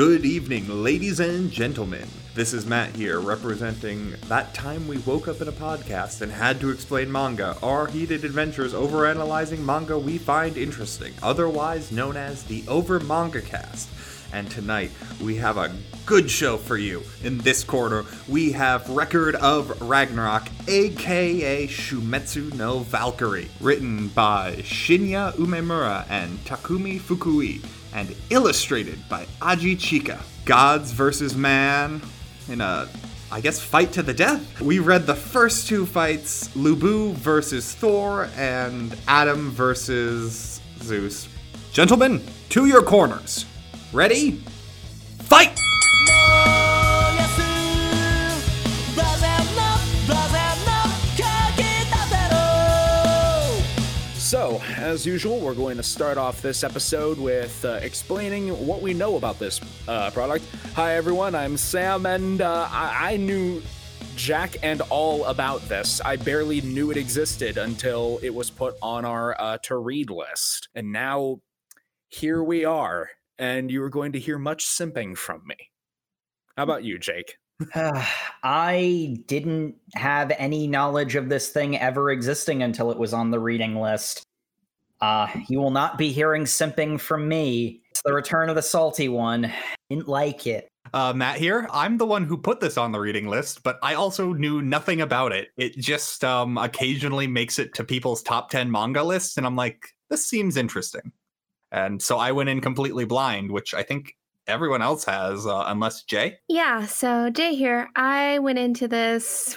Good evening, ladies and gentlemen. This is Matt here, representing that time we woke up in a podcast and had to explain manga, our heated adventures overanalyzing manga we find interesting, otherwise known as the Over Manga Cast. And tonight we have a good show for you. In this corner, we have Record of Ragnarok, aka Shuumatsu no Valkyrie, written by Shinya Umemura and Takumi Fukui and illustrated by Aji Chika. Gods versus man in a, I guess, fight to the death. We read the first two fights Lubu versus Thor and Adam versus Zeus. Gentlemen, to your corners. Ready? Fight! As usual, we're going to start off this episode with uh, explaining what we know about this uh, product. Hi, everyone, I'm Sam, and uh, I-, I knew jack and all about this. I barely knew it existed until it was put on our uh, to read list. And now, here we are, and you are going to hear much simping from me. How about you, Jake? I didn't have any knowledge of this thing ever existing until it was on the reading list. Uh, you will not be hearing simping from me. It's the return of the salty one. Didn't like it. Uh, Matt here. I'm the one who put this on the reading list, but I also knew nothing about it. It just um, occasionally makes it to people's top 10 manga lists, and I'm like, this seems interesting. And so I went in completely blind, which I think everyone else has, uh, unless Jay. Yeah, so Jay here. I went into this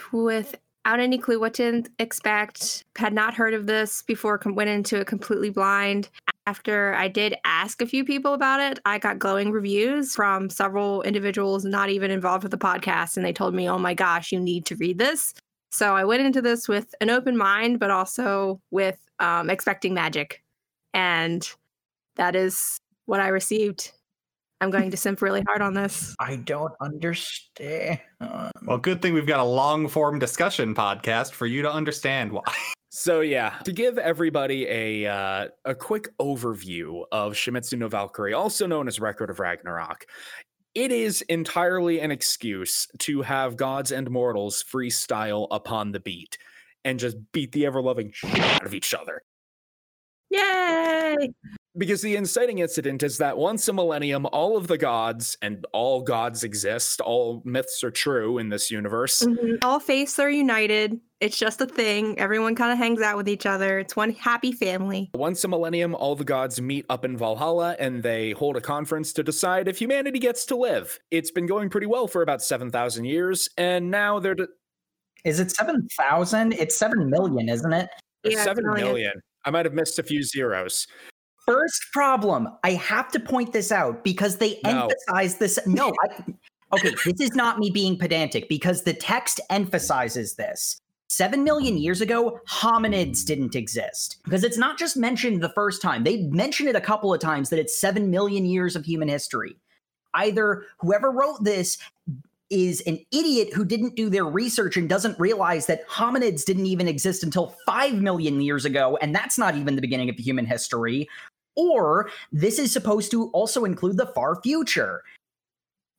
without any clue what to expect. Had not heard of this before. Went into it completely blind. After I did ask a few people about it, I got glowing reviews from several individuals not even involved with the podcast, and they told me, "Oh my gosh, you need to read this." So I went into this with an open mind, but also with um, expecting magic, and that is what I received. I'm going to simp really hard on this. I don't understand. Well, good thing we've got a long form discussion podcast for you to understand why. So yeah, to give everybody a uh, a quick overview of Shimizu no Valkyrie, also known as Record of Ragnarok, it is entirely an excuse to have gods and mortals freestyle upon the beat and just beat the ever loving shit out of each other. Yay! Because the inciting incident is that once a millennium, all of the gods and all gods exist, all myths are true in this universe. Mhm. All faiths are united. It's just a thing. Everyone kind of hangs out with each other. It's one happy family. Once a millennium, all the gods meet up in Valhalla and they hold a conference to decide if humanity gets to live. It's been going pretty well for about 7,000 years, and now they're de- Is it 7,000? It's 7 million, isn't it? Yeah, seven million. million. I might have missed a few zeros. First problem. I have to point this out because they No. emphasize this. No, I, okay, this is not me being pedantic because the text emphasizes this. Seven million years ago, hominids didn't exist because it's not just mentioned the first time. They mention it a couple of times that it's seven million years of human history. Either whoever wrote this is an idiot who didn't do their research and doesn't realize that hominids didn't even exist until 5 million years ago, and that's not even the beginning of human history, or this is supposed to also include the far future.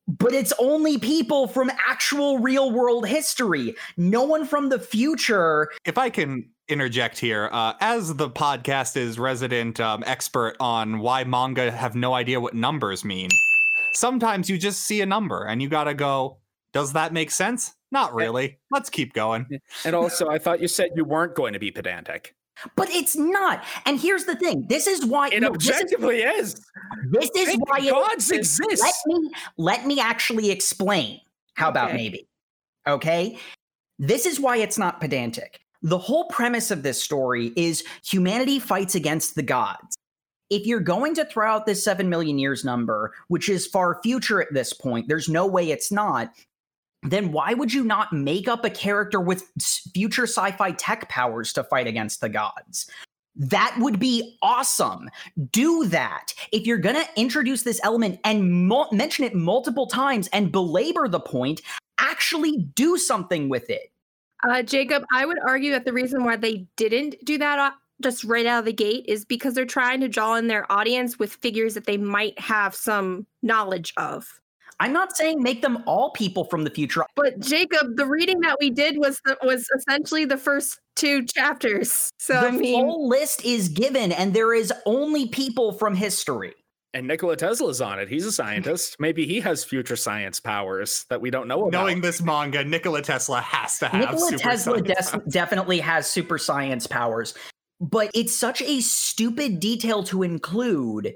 But it's only people from actual real world history. No one from the future. If I can interject here, uh, as the podcast is resident um, expert on why manga have no idea what numbers mean, sometimes you just see a number and you gotta go, does that make sense? Not eh. really. Let's keep going. Eh, and also, I thought you said you weren't going to be pedantic. But it's not. And here's the thing. This is why It no, this is- objectively is. This is Think why it gods exists. exist. Let me let me actually explain. How about Okay. maybe? Okay? This is why it's not pedantic. The whole premise of this story is humanity fights against the gods. If you're going to throw out this 7 million years number, which is far future at this point, there's no way it's not. Then why would you not make up a character with future sci-fi tech powers to fight against the gods? That would be awesome do that. If you're going to introduce this element and mul- mention it multiple times and belabor the point, actually do something with it. Uh, Jacob, I would argue that the reason why they didn't do that uh, just right out of the gate is because they're trying to draw in their audience with figures that they might have some knowledge of. I'm not saying make them all people from the future. But Jacob, the reading that we did was the, was essentially the first two chapters. So the I mean, full list is given, and there is only people from history. And Nikola Tesla's on it. He's a scientist. Maybe he has future science powers that we don't know about. Knowing this manga, Nikola Tesla has to have Nikola super Tesla science des- powers. definitely has super science powers, but it's such a stupid detail to include.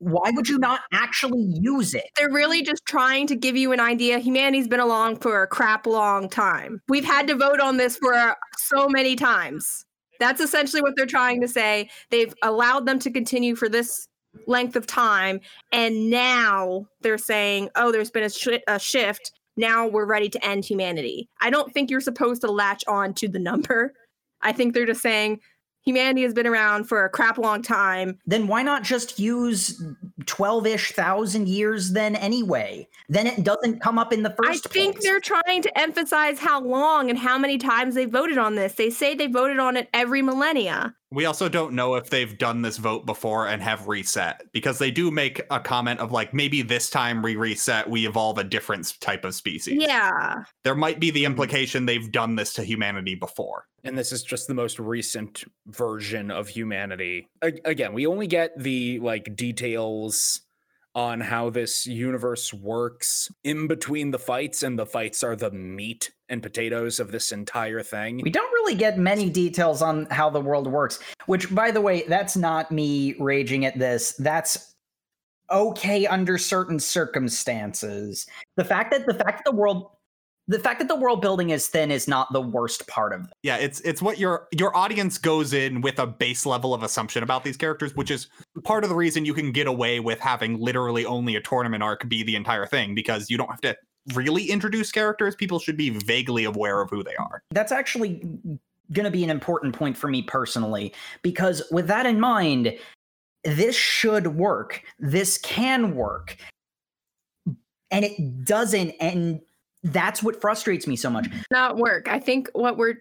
Why would you not actually use it? they're really just trying to give you an idea. Humanity's been along for a crap long time. We've had to vote on this for so many times. That's essentially what they're trying to say. They've allowed them to continue for this length of time, and now they're saying, "Oh, there's been a, shi a shift. Now we're ready to end humanity." I don't think you're supposed to latch on to the number. I think they're just saying humanity has been around for a crap long time. Then why not just use 12 ish thousand years then anyway? Then it doesn't come up in the first I think place. they're trying to emphasize how long and how many times they voted on this. They say they voted on it every millennia. We also don't know if they've done this vote before and have reset because they do make a comment of like maybe this time we reset, we evolve a different type of species. Yeah. There might be the mm-hmm. implication they've done this to humanity before. and this is just the most recent version of humanity. A- again, we only get the like details on how this universe works in between the fights, and the fights are the meat and potatoes of this entire thing. We don't really get many details on how the world works, which, by the way, that's not me raging at this. That's okay under certain circumstances. The fact that the fact that the world the fact that the world building is thin is not the worst part of it. Yeah, it's it's what your your audience goes in with a base level of assumption about these characters, which is part of the reason you can get away with having literally only a tournament arc be the entire thing because you don't have to really introduce characters. People should be vaguely aware of who they are. That's actually going to be an important point for me personally because with that in mind, this should work. This can work. And it doesn't and that's what frustrates me so much. Not work. I think what we're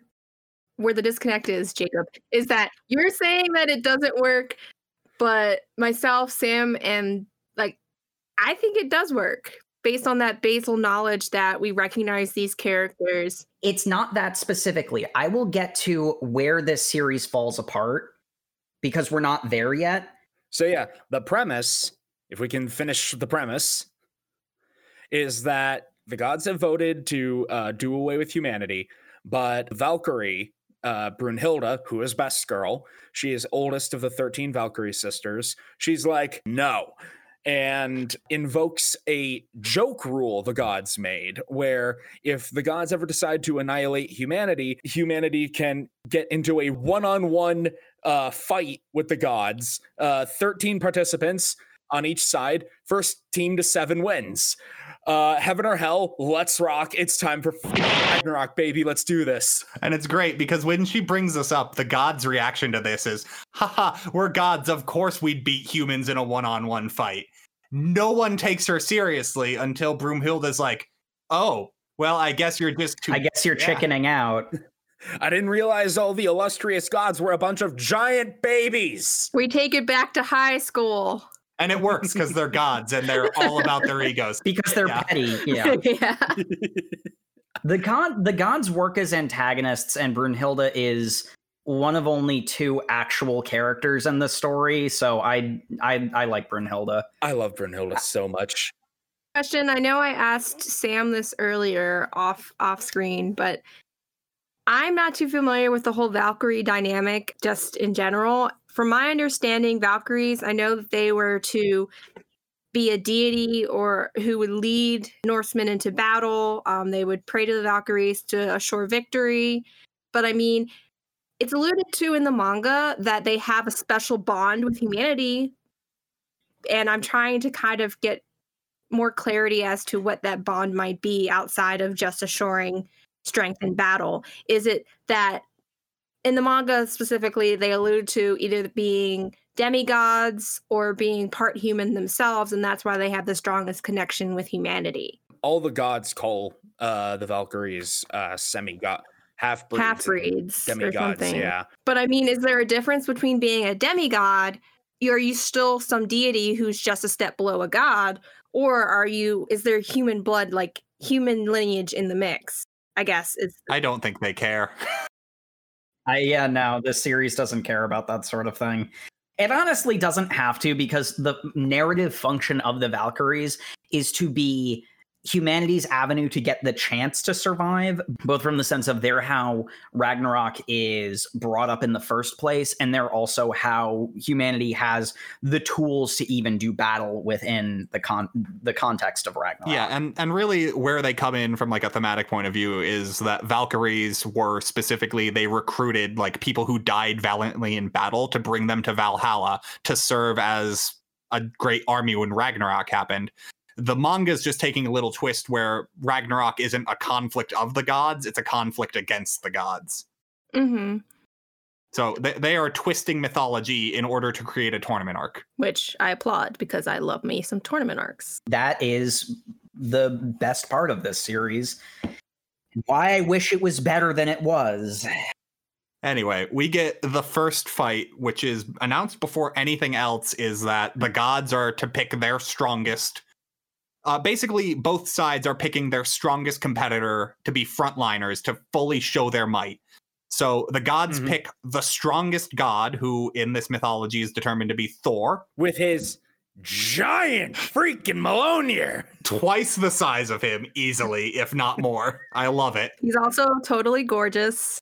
where the disconnect is, Jacob, is that you're saying that it doesn't work, but myself, Sam, and like I think it does work based on that basal knowledge that we recognize these characters. it's not that specifically. I will get to where this series falls apart because we're not there yet. So yeah, the premise, if we can finish the premise, is that the gods have voted to uh, do away with humanity, but Valkyrie, uh, Brunhilde, who is best girl, she is oldest of the thirteen Valkyrie sisters. She's like, no. And invokes a joke rule the gods made, where if the gods ever decide to annihilate humanity, humanity can get into a one on one fight with the gods. Uh, 13 participants on each side. First team to seven wins. Uh, heaven or hell, let's rock. It's time for Ragnarok, baby. Let's do this. And it's great because when she brings this up, the gods' reaction to this is, haha, we're gods. Of course we'd beat humans in a one on one fight. No one takes her seriously until Broomhilda's like, oh, well, I guess you're just too. I guess you're Yeah. chickening out. I didn't realize all the illustrious gods were a bunch of giant babies. We take it back to high school. And it works because they're gods and they're all about their egos. Because they're Yeah. petty. Yeah. yeah. the god the gods work as antagonists, and Brunhilde is one of only two actual characters in the story. So I I I like Brunhilde. I love Brunhilde so much. question. I know I asked Sam this earlier off off screen, but I'm not too familiar with the whole Valkyrie dynamic just in general. From my understanding, Valkyries, I know that they were to be a deity or who would lead Norsemen into battle. Um, they would pray to the Valkyries to assure victory. But I mean, it's alluded to in the manga that they have a special bond with humanity. And I'm trying to kind of get more clarity as to what that bond might be outside of just assuring strength in battle. Is it that in the manga specifically, they allude to either being demigods or being part human themselves, and that's why they have the strongest connection with humanity? All the gods call uh, the Valkyries uh, semi god half breeds, half breeds or demigods. Yeah, But I mean, is there a difference between being a demigod? Are you still some deity who's just a step below a god, or are you? Is there human blood, like human lineage, in the mix? I guess is I don't think they care. I, yeah, no, this series doesn't care about that sort of thing. It honestly doesn't have to because the narrative function of the Valkyries is to be humanity's avenue to get the chance to survive, both from the sense of they're how Ragnarok is brought up in the first place, and they're also how humanity has the tools to even do battle within the con the context of Ragnarok. Yeah, and and really where they come in from like a thematic point of view is that Valkyries were specifically they recruited like people who died valiantly in battle to bring them to Valhalla to serve as a great army when Ragnarok happened. The manga is just taking a little twist where Ragnarok isn't a conflict of the gods, it's a conflict against the gods. hmm So they, they are twisting mythology in order to create a tournament arc. which I applaud because I love me some tournament arcs. that is the best part of this series. Why I wish it was better than it was. Anyway, we get the first fight, which is announced before anything else, is that the gods are to pick their strongest. Uh, basically, both sides are picking their strongest competitor to be frontliners to fully show their might. So the gods Mhm. pick the strongest god, who in this mythology is determined to be Thor, with his giant freaking Mjolnir. twice the size of him, easily, if not more. I love it. He's also totally gorgeous.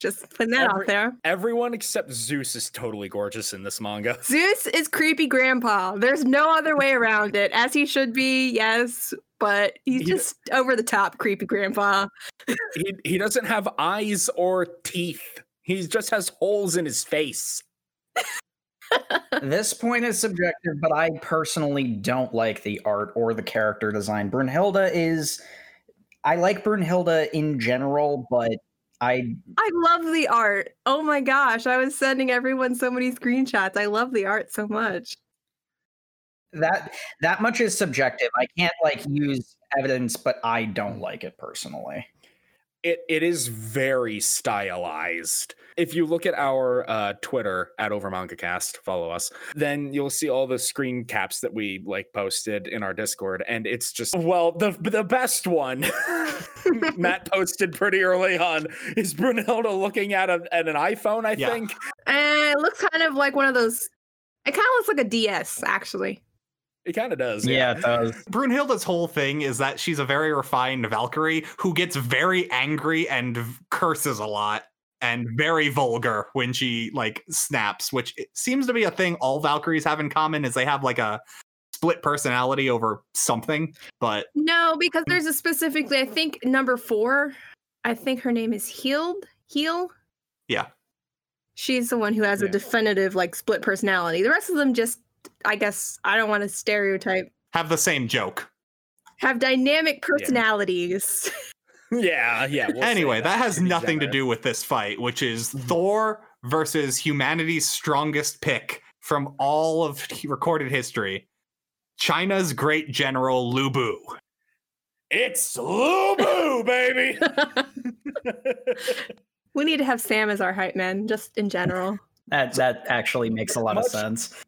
Just putting that Every- out there. Everyone except Zeus is totally gorgeous in this manga. Zeus is creepy grandpa. There's no other way around it. As he should be, yes, but he's He- just over the top creepy grandpa. he he doesn't have eyes or teeth. He just has holes in his face. this point is subjective, but I personally don't like the art or the character design. Brunhilde is. I like Brunhilde in general, but I I love the art. Oh my gosh, I was sending everyone so many screenshots. I love the art so much. that that much is subjective. I can't like use evidence, but I don't like it personally. It it is very stylized. If you look at our uh, Twitter at OverMangaCast, follow us, then you'll see all the screen caps that we like posted in our Discord, and it's just well the the best one. Matt posted pretty early on is Brunhilde looking at a, at an iPhone. I Yeah. think And it looks kind of like one of those. It kind of looks like a DS, actually. it kind of does. Yeah, it does. Brunhilde's whole thing is that she's a very refined Valkyrie who gets very angry and v- curses a lot and very vulgar when she like snaps, which seems to be a thing all Valkyries have in common is they have like a split personality over something. But No, because hmm. there's a specifically, I think number four, I think her name is Healed. Heal? Yeah. She's the one who has a definitive like split personality. The rest of them just, I guess, I don't want to stereotype, have the same joke. have dynamic personalities. yeah, yeah. we'll anyway, that has to be nothing to do with this fight, which is mm-hmm. Thor versus humanity's strongest pick from all of recorded history. China's great general Lu Bu. It's Lubu, baby. we need to have Sam as our hype man, just in general. That that actually makes a lot of sense.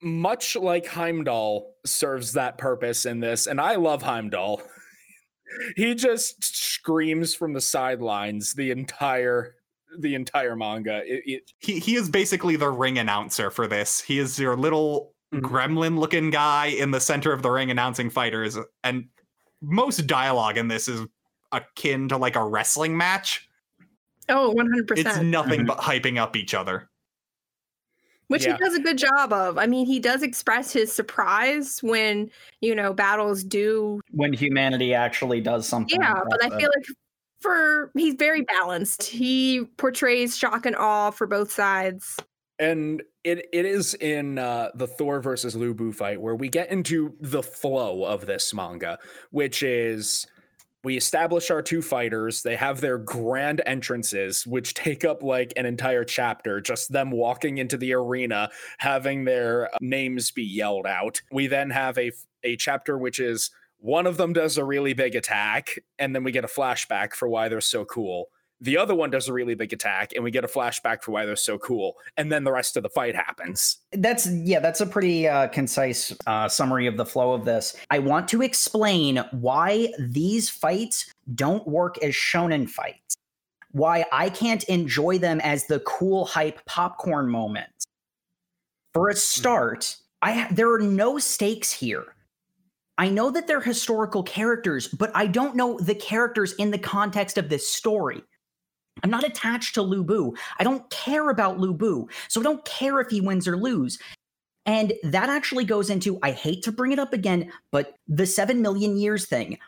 Much like Heimdall serves that purpose in this, and I love Heimdall. he just screams from the sidelines the entire the entire manga. It, it, He he is basically the ring announcer for this. He is your little Mhm. gremlin looking guy in the center of the ring announcing fighters. And most dialogue in this is akin to like a wrestling match. Oh, 100%. It's nothing Mhm. but hyping up each other. Which Yeah. he does a good job of. I mean, he does express his surprise when, you know, battles do. When humanity actually does something. Yeah, but I feel like for he's very balanced. He portrays shock and awe for both sides. and it it is in uh, the Thor versus Lubu fight where we get into the flow of this manga, which is we establish our two fighters. They have their grand entrances, which take up like an entire chapter, just them walking into the arena, having their uh, names be yelled out. We then have a a chapter which is one of them does a really big attack, and then we get a flashback for why they're so cool. The other one does a really big attack, and we get a flashback for why they're so cool. And then the rest of the fight happens. That's yeah, that's a pretty uh, concise uh, summary of the flow of this. I want to explain why these fights don't work as shonen fights. Why I can't enjoy them as the cool hype popcorn moments. For a start, I there are no stakes here. I know that they're historical characters, but I don't know the characters in the context of this story. I'm not attached to Lubu. I don't care about Lubu. So I don't care if he wins or lose. And that actually goes into I hate to bring it up again, but the 7 million years thing.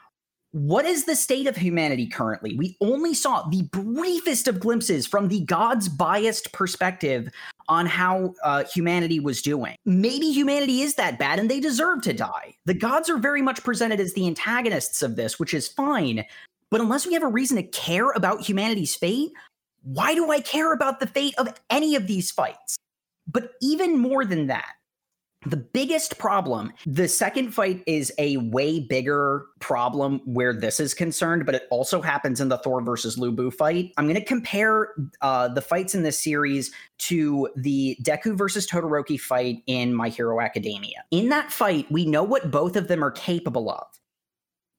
What is the state of humanity currently? We only saw the briefest of glimpses from the gods biased perspective on how uh, humanity was doing. Maybe humanity is that bad and they deserve to die. The gods are very much presented as the antagonists of this, which is fine. But unless we have a reason to care about humanity's fate, why do I care about the fate of any of these fights? But even more than that, the biggest problem, the second fight is a way bigger problem where this is concerned, but it also happens in the Thor versus Lu Bu fight. I'm going to compare uh, the fights in this series to the Deku versus Todoroki fight in My Hero Academia. In that fight, we know what both of them are capable of.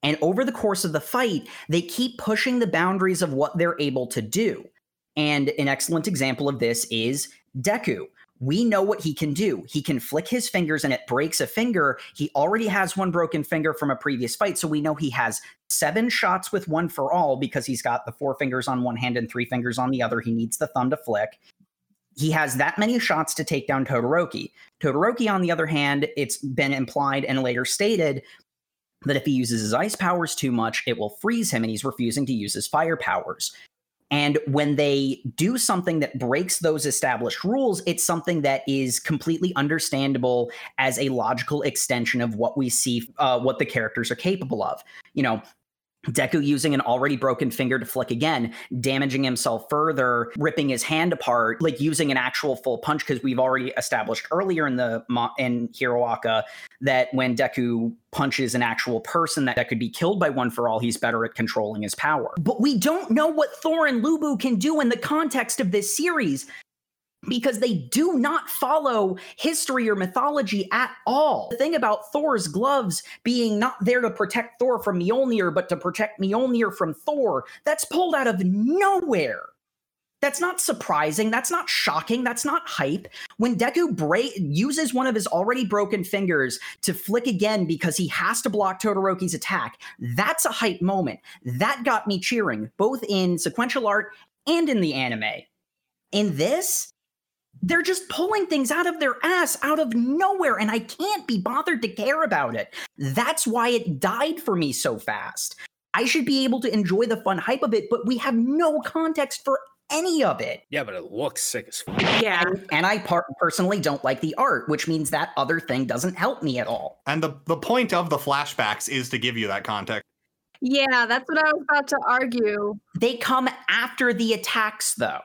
And over the course of the fight, they keep pushing the boundaries of what they're able to do. And an excellent example of this is Deku. We know what he can do. He can flick his fingers and it breaks a finger. He already has one broken finger from a previous fight. So we know he has seven shots with one for all because he's got the four fingers on one hand and three fingers on the other. He needs the thumb to flick. He has that many shots to take down Todoroki. Todoroki, on the other hand, it's been implied and later stated that if he uses his ice powers too much, it will freeze him and he's refusing to use his fire powers. And when they do something that breaks those established rules, it's something that is completely understandable as a logical extension of what we see, uh, what the characters are capable of. You know, Deku using an already broken finger to flick again, damaging himself further, ripping his hand apart, like using an actual full punch because we've already established earlier in the in Hiroaka that when Deku punches an actual person that, that could be killed by one for all, he's better at controlling his power. But we don't know what Thor and Lu Bu can do in the context of this series because they do not follow history or mythology at all. The thing about Thor's gloves being not there to protect Thor from Mjolnir, but to protect Mjolnir from Thor, that's pulled out of nowhere. That's not surprising. That's not shocking. That's not hype. When Deku bra- uses one of his already broken fingers to flick again because he has to block Todoroki's attack, that's a hype moment. That got me cheering, both in sequential art and in the anime. In this, they're just pulling things out of their ass out of nowhere and i can't be bothered to care about it that's why it died for me so fast i should be able to enjoy the fun hype of it but we have no context for any of it Yeah, but it looks sick as fuck. Yeah. and, and i par- personally don't like the art which means that other thing doesn't help me at all And the the point of the flashbacks is to give you that context. Yeah, that's what I was about to argue. they come after the attacks though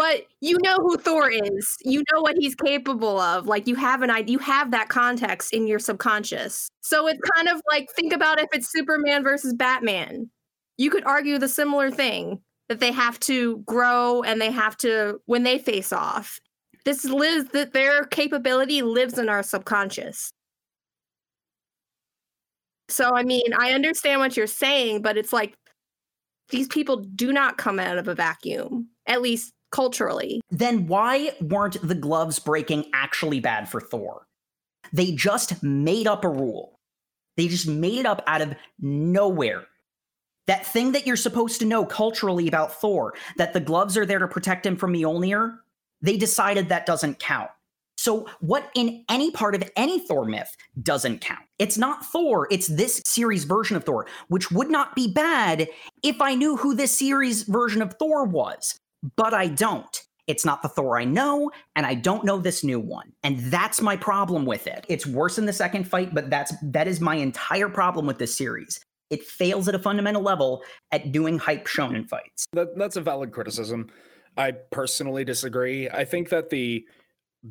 But you know who Thor is. You know what he's capable of. Like you have an idea, you have that context in your subconscious. So it's kind of like think about if it's Superman versus Batman. You could argue the similar thing that they have to grow and they have to when they face off. This lives that their capability lives in our subconscious. So I mean, I understand what you're saying, but it's like these people do not come out of a vacuum, at least culturally. then why weren't the gloves breaking actually bad for Thor? They just made up a rule. They just made it up out of nowhere. That thing that you're supposed to know culturally about Thor, that the gloves are there to protect him from Mjolnir, they decided that doesn't count. So, what in any part of any Thor myth doesn't count? It's not Thor, it's this series version of Thor, which would not be bad if I knew who this series version of Thor was. But I don't. It's not the Thor I know, and I don't know this new one. And that's my problem with it. It's worse in the second fight, but that's that is my entire problem with this series. It fails at a fundamental level at doing hype shonen fights. That, that's a valid criticism. I personally disagree. I think that the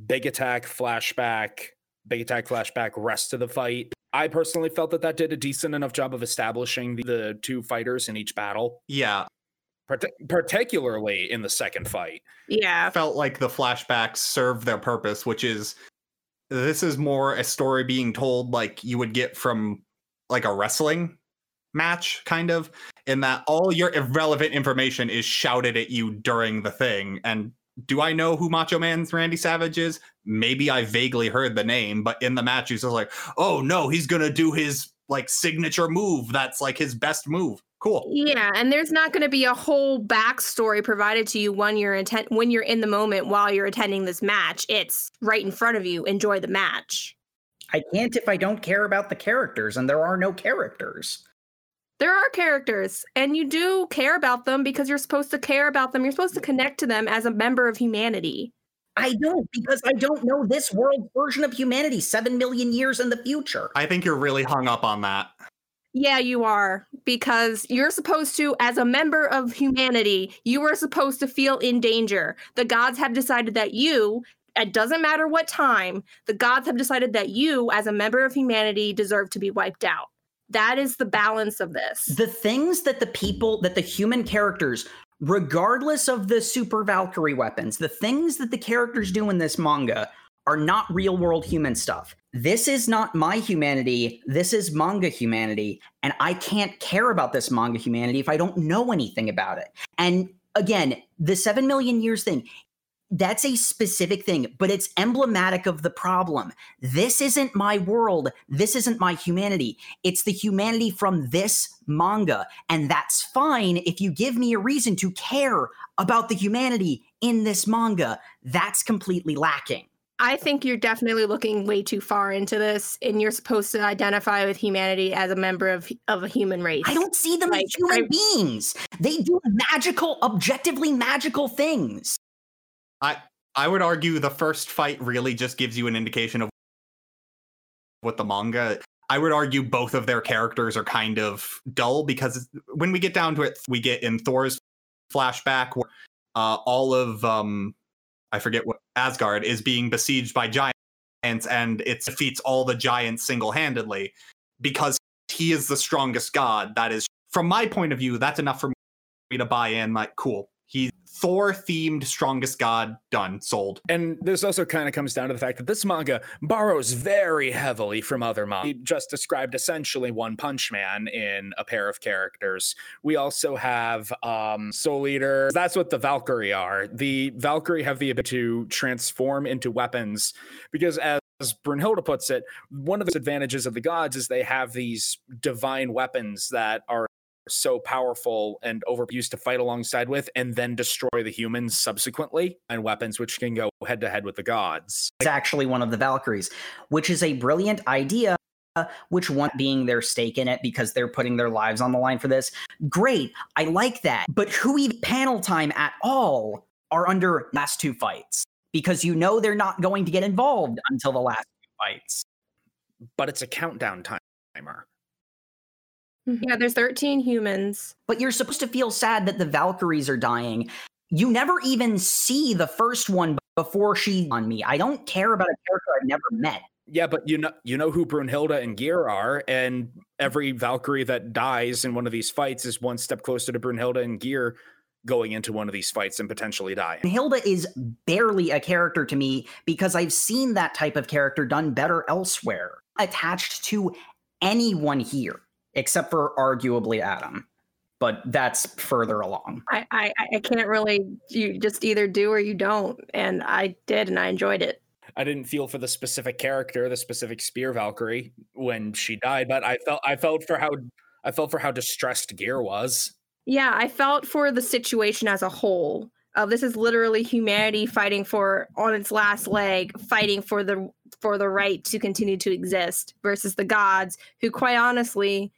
big attack flashback, big attack flashback rest of the fight, I personally felt that that did a decent enough job of establishing the, the two fighters in each battle. Yeah. Parti- particularly in the second fight. Yeah. felt like the flashbacks served their purpose, which is this is more a story being told like you would get from like a wrestling match, kind of, in that all your irrelevant information is shouted at you during the thing. And do I know who Macho Man's Randy Savage is? Maybe I vaguely heard the name, but in the match, he's just like, oh no, he's gonna do his like signature move. That's like his best move. Cool. Yeah, and there's not going to be a whole backstory provided to you when you're intent when you're in the moment while you're attending this match. It's right in front of you. Enjoy the match. I can't if I don't care about the characters, and there are no characters. There are characters, and you do care about them because you're supposed to care about them. You're supposed to connect to them as a member of humanity. I don't because I don't know this world version of humanity seven million years in the future. I think you're really hung up on that. Yeah, you are. Because you're supposed to, as a member of humanity, you are supposed to feel in danger. The gods have decided that you, it doesn't matter what time, the gods have decided that you, as a member of humanity, deserve to be wiped out. That is the balance of this. The things that the people, that the human characters, regardless of the super Valkyrie weapons, the things that the characters do in this manga are not real world human stuff. This is not my humanity. This is manga humanity. And I can't care about this manga humanity if I don't know anything about it. And again, the 7 million years thing, that's a specific thing, but it's emblematic of the problem. This isn't my world. This isn't my humanity. It's the humanity from this manga. And that's fine if you give me a reason to care about the humanity in this manga. That's completely lacking. I think you're definitely looking way too far into this, and you're supposed to identify with humanity as a member of of a human race. I don't see them Like, as human I- beings. They do magical, objectively magical things. I I would argue the first fight really just gives you an indication of what the manga. I would argue both of their characters are kind of dull because when we get down to it, we get in Thor's flashback where uh, all of um, I forget what Asgard is being besieged by giants, and it defeats all the giants single handedly because he is the strongest god. That is, from my point of view, that's enough for me to buy in. Like, cool, he's Thor themed strongest god. Done, sold. And this also kind of comes down to the fact that this manga borrows very heavily from other manga. We just described essentially One Punch Man in a pair of characters. We also have um, Soul Eater. That's what the Valkyrie are. The Valkyrie have the ability to transform into weapons because, as as Brunhilde puts it, one of the advantages of the gods is they have these divine weapons that are so powerful and overused to fight alongside with and then destroy the humans subsequently and weapons which can go head to head with the gods It's actually one of the Valkyries, which is a brilliant idea. Which one being their stake in it because they're putting their lives on the line for this? Great, I like that. But who even panel time at all are under last two fights because you know they're not going to get involved until the last two fights. but it's a countdown timer Mm-hmm. Yeah, there's 13 humans. But you're supposed to feel sad that the Valkyries are dying. You never even see the first one before she on me. I don't care about a character I've never met. yeah but you know you know who brunhilde and gear are and every valkyrie that dies in one of these fights is one step closer to brunhilde and gear going into one of these fights and potentially dying Hilda is barely a character to me because I've seen that type of character done better elsewhere, attached to anyone here, except for arguably Adam. But that's further along. I, I I can't really. You just either do or you don't, and I did, and I enjoyed it. I didn't feel for the specific character, the specific spear Valkyrie when she died, but I felt I felt for how I felt for how distressed Gear was. Yeah, I felt for the situation as a whole. Uh, this is literally humanity fighting for on its last leg, fighting for the for the right to continue to exist versus the gods, who quite honestly,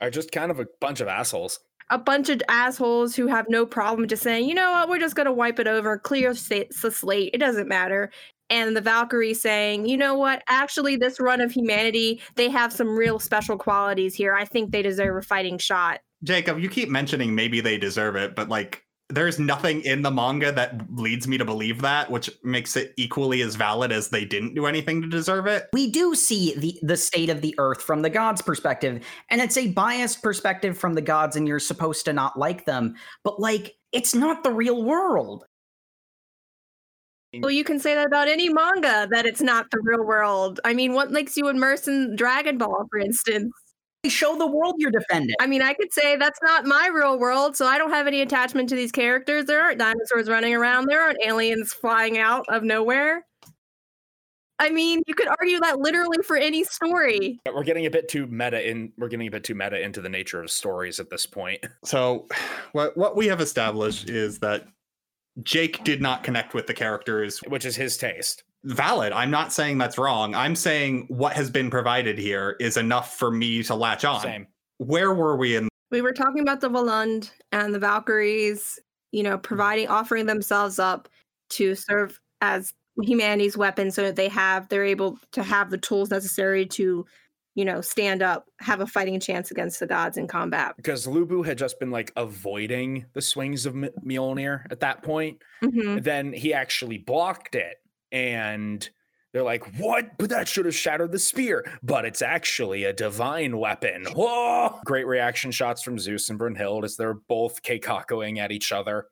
Are just kind of a bunch of assholes. a bunch of assholes who have no problem just saying, you know what, we're just gonna wipe it over, clear sa- the slate, it doesn't matter. And the Valkyrie saying, you know what, actually, this run of humanity, they have some real special qualities here. I think they deserve a fighting shot. Jacob, you keep mentioning maybe they deserve it, but like there's nothing in the manga that leads me to believe that, which makes it equally as valid as they didn't do anything to deserve it. We do see the the state of the earth from the gods' perspective, and it's a biased perspective from the gods, and you're supposed to not like them. But like, it's not the real world. Well, you can say that about any manga that it's not the real world. I mean, what makes you immerse in Dragon Ball, for instance? They show the world you're defending. I mean, I could say that's not my real world, so I don't have any attachment to these characters. There aren't dinosaurs running around. There aren't aliens flying out of nowhere. I mean, you could argue that literally for any story. We're getting a bit too meta in we're getting a bit too meta into the nature of stories at this point. So, what what we have established is that Jake did not connect with the characters. Which is his taste. Valid. I'm not saying that's wrong. I'm saying what has been provided here is enough for me to latch on. Same. Where were we in? We were talking about the Volund and the Valkyries, you know, providing offering themselves up to serve as humanity's weapon so that they have they're able to have the tools necessary to you know stand up have a fighting chance against the gods in combat Because Lubu had just been like avoiding the swings of M- Mjolnir at that point. Mhm. Then he actually blocked it. And they're like, what? But that should have shattered the spear. But it's actually a divine weapon. Whoa! Great reaction shots from Zeus and Brunhild as they're both keikakoing at each other.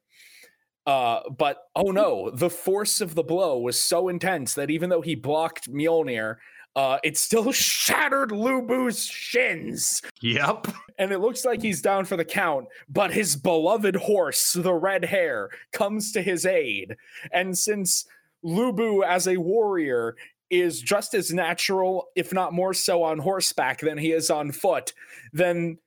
Uh, but oh no, the force of the blow was so intense that even though he blocked Mjolnir, uh, it still shattered Lubu's shins Yep. and it looks like he's down for the count, but his beloved horse, the Red Hare, comes to his aid. And since Lubu, as a warrior, is just as natural, if not more so, on horseback than he is on foot, then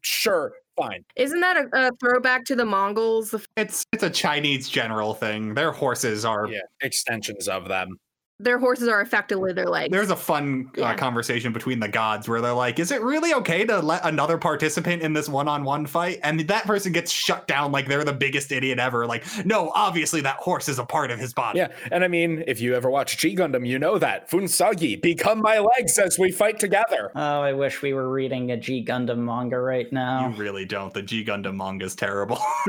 sure, fine. isn't that a, a throwback to the mongols It's it's a Chinese general thing. Their horses are Yeah, extensions of them. Their horses are effectively their legs There's a fun uh, conversation between the gods where they're like, "Is it really okay to let another participant in this one-on-one fight?" And that person gets shut down like they're the biggest idiot ever. Like, no, obviously that horse is a part of his body. Yeah, and I mean, if you ever watch G Gundam, you know that. Fuunsaiki, become my legs as we fight together. Oh, I wish we were reading a G Gundam manga right now. You really don't. The G Gundam manga is terrible.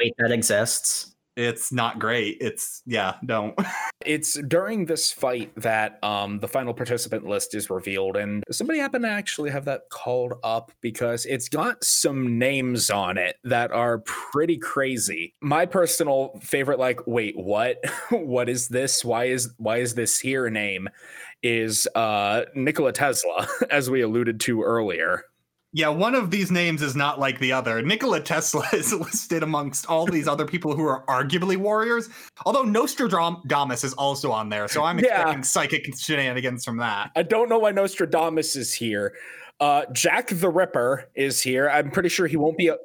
Wait, that exists. It's not great. It's yeah, don't. it's during this fight that um the final participant list is revealed and somebody happened to actually have that called up because it's got some names on it that are pretty crazy. My personal favorite like wait what? What is this? Why is why is this here name? Is uh nikola tesla as we alluded to earlier Yeah, one of these names is not like the other. Nikola Tesla is listed amongst all these other people who are arguably warriors. Although Nostradamus is also on there, so I'm Yeah. expecting psychic shenanigans from that. I don't know why Nostradamus is here. Uh, Jack the Ripper is here. I'm pretty sure he won't be. A,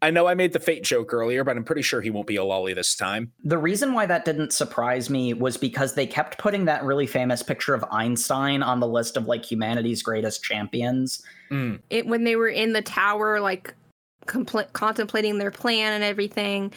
I know I made the fate joke earlier, but I'm pretty sure he won't be a lolly this time. The reason why that didn't surprise me was because they kept putting that really famous picture of Einstein on the list of like humanity's greatest champions. Mm. it when they were in the tower like compl- contemplating their plan and everything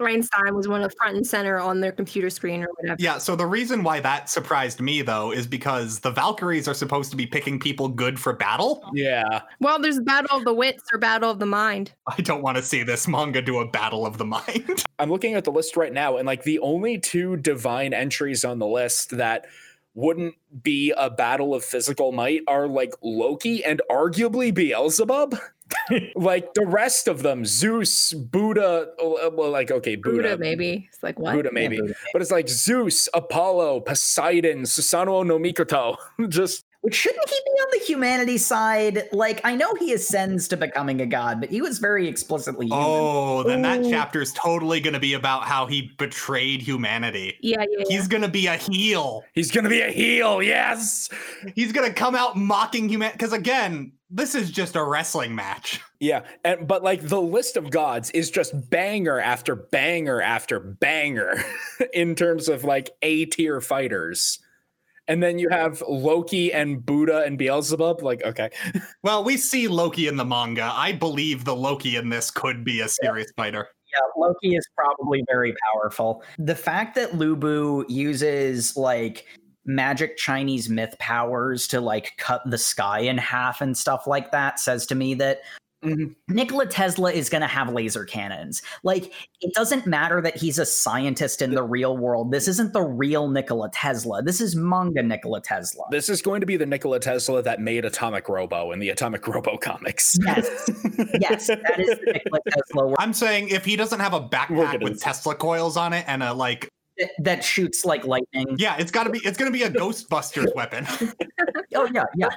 einstein was one of front and center on their computer screen or whatever Yeah, so the reason why that surprised me though is because the Valkyries are supposed to be picking people good for battle. Yeah, well there's battle of the wits or battle of the mind I don't want to see this manga do a battle of the mind. I'm looking at the list right now, and like the only two divine entries on the list that wouldn't be a battle of physical might are like Loki and arguably Beelzebub. like the rest of them, Zeus, Buddha, uh, well, like okay, Buddha, buddha maybe it's like what Buddha maybe, Buddha. but it's like Zeus, Apollo, Poseidon, Susanoo no Mikoto. Just Which shouldn't he be on the humanity side? Like, I know he ascends to becoming a god, but he was very explicitly human. oh, then that chapter is totally going to be about how he betrayed humanity. yeah yeah, yeah. He's going to be a heel. he's gonna be a heel, yes. He's going to come out mocking humanity cuz again, this is just a wrestling match. Yeah, and but like the list of gods is just banger after banger after banger in terms of like A tier fighters. And then you have Loki and Buddha and Beelzebub. Like, okay. Well, we see Loki in the manga. I believe the Loki in this could be a serious fighter. Yeah, Loki is probably very powerful. The fact that Lubu uses like magic Chinese myth powers to like cut the sky in half and stuff like that says to me that Mhm. Nikola Tesla is going to have laser cannons. Like, it doesn't matter that he's a scientist in the real world. This isn't the real Nikola Tesla. This is manga Nikola Tesla. This is going to be the Nikola Tesla that made Atomic Robo in the Atomic Robo comics. yes, yes, that is the Nikola Tesla where- I'm saying if he doesn't have a backpack with Tesla coils on it and a like, that shoots like lightning. yeah, it's got to be it's gonna be a Ghostbusters weapon. Oh yeah, yeah.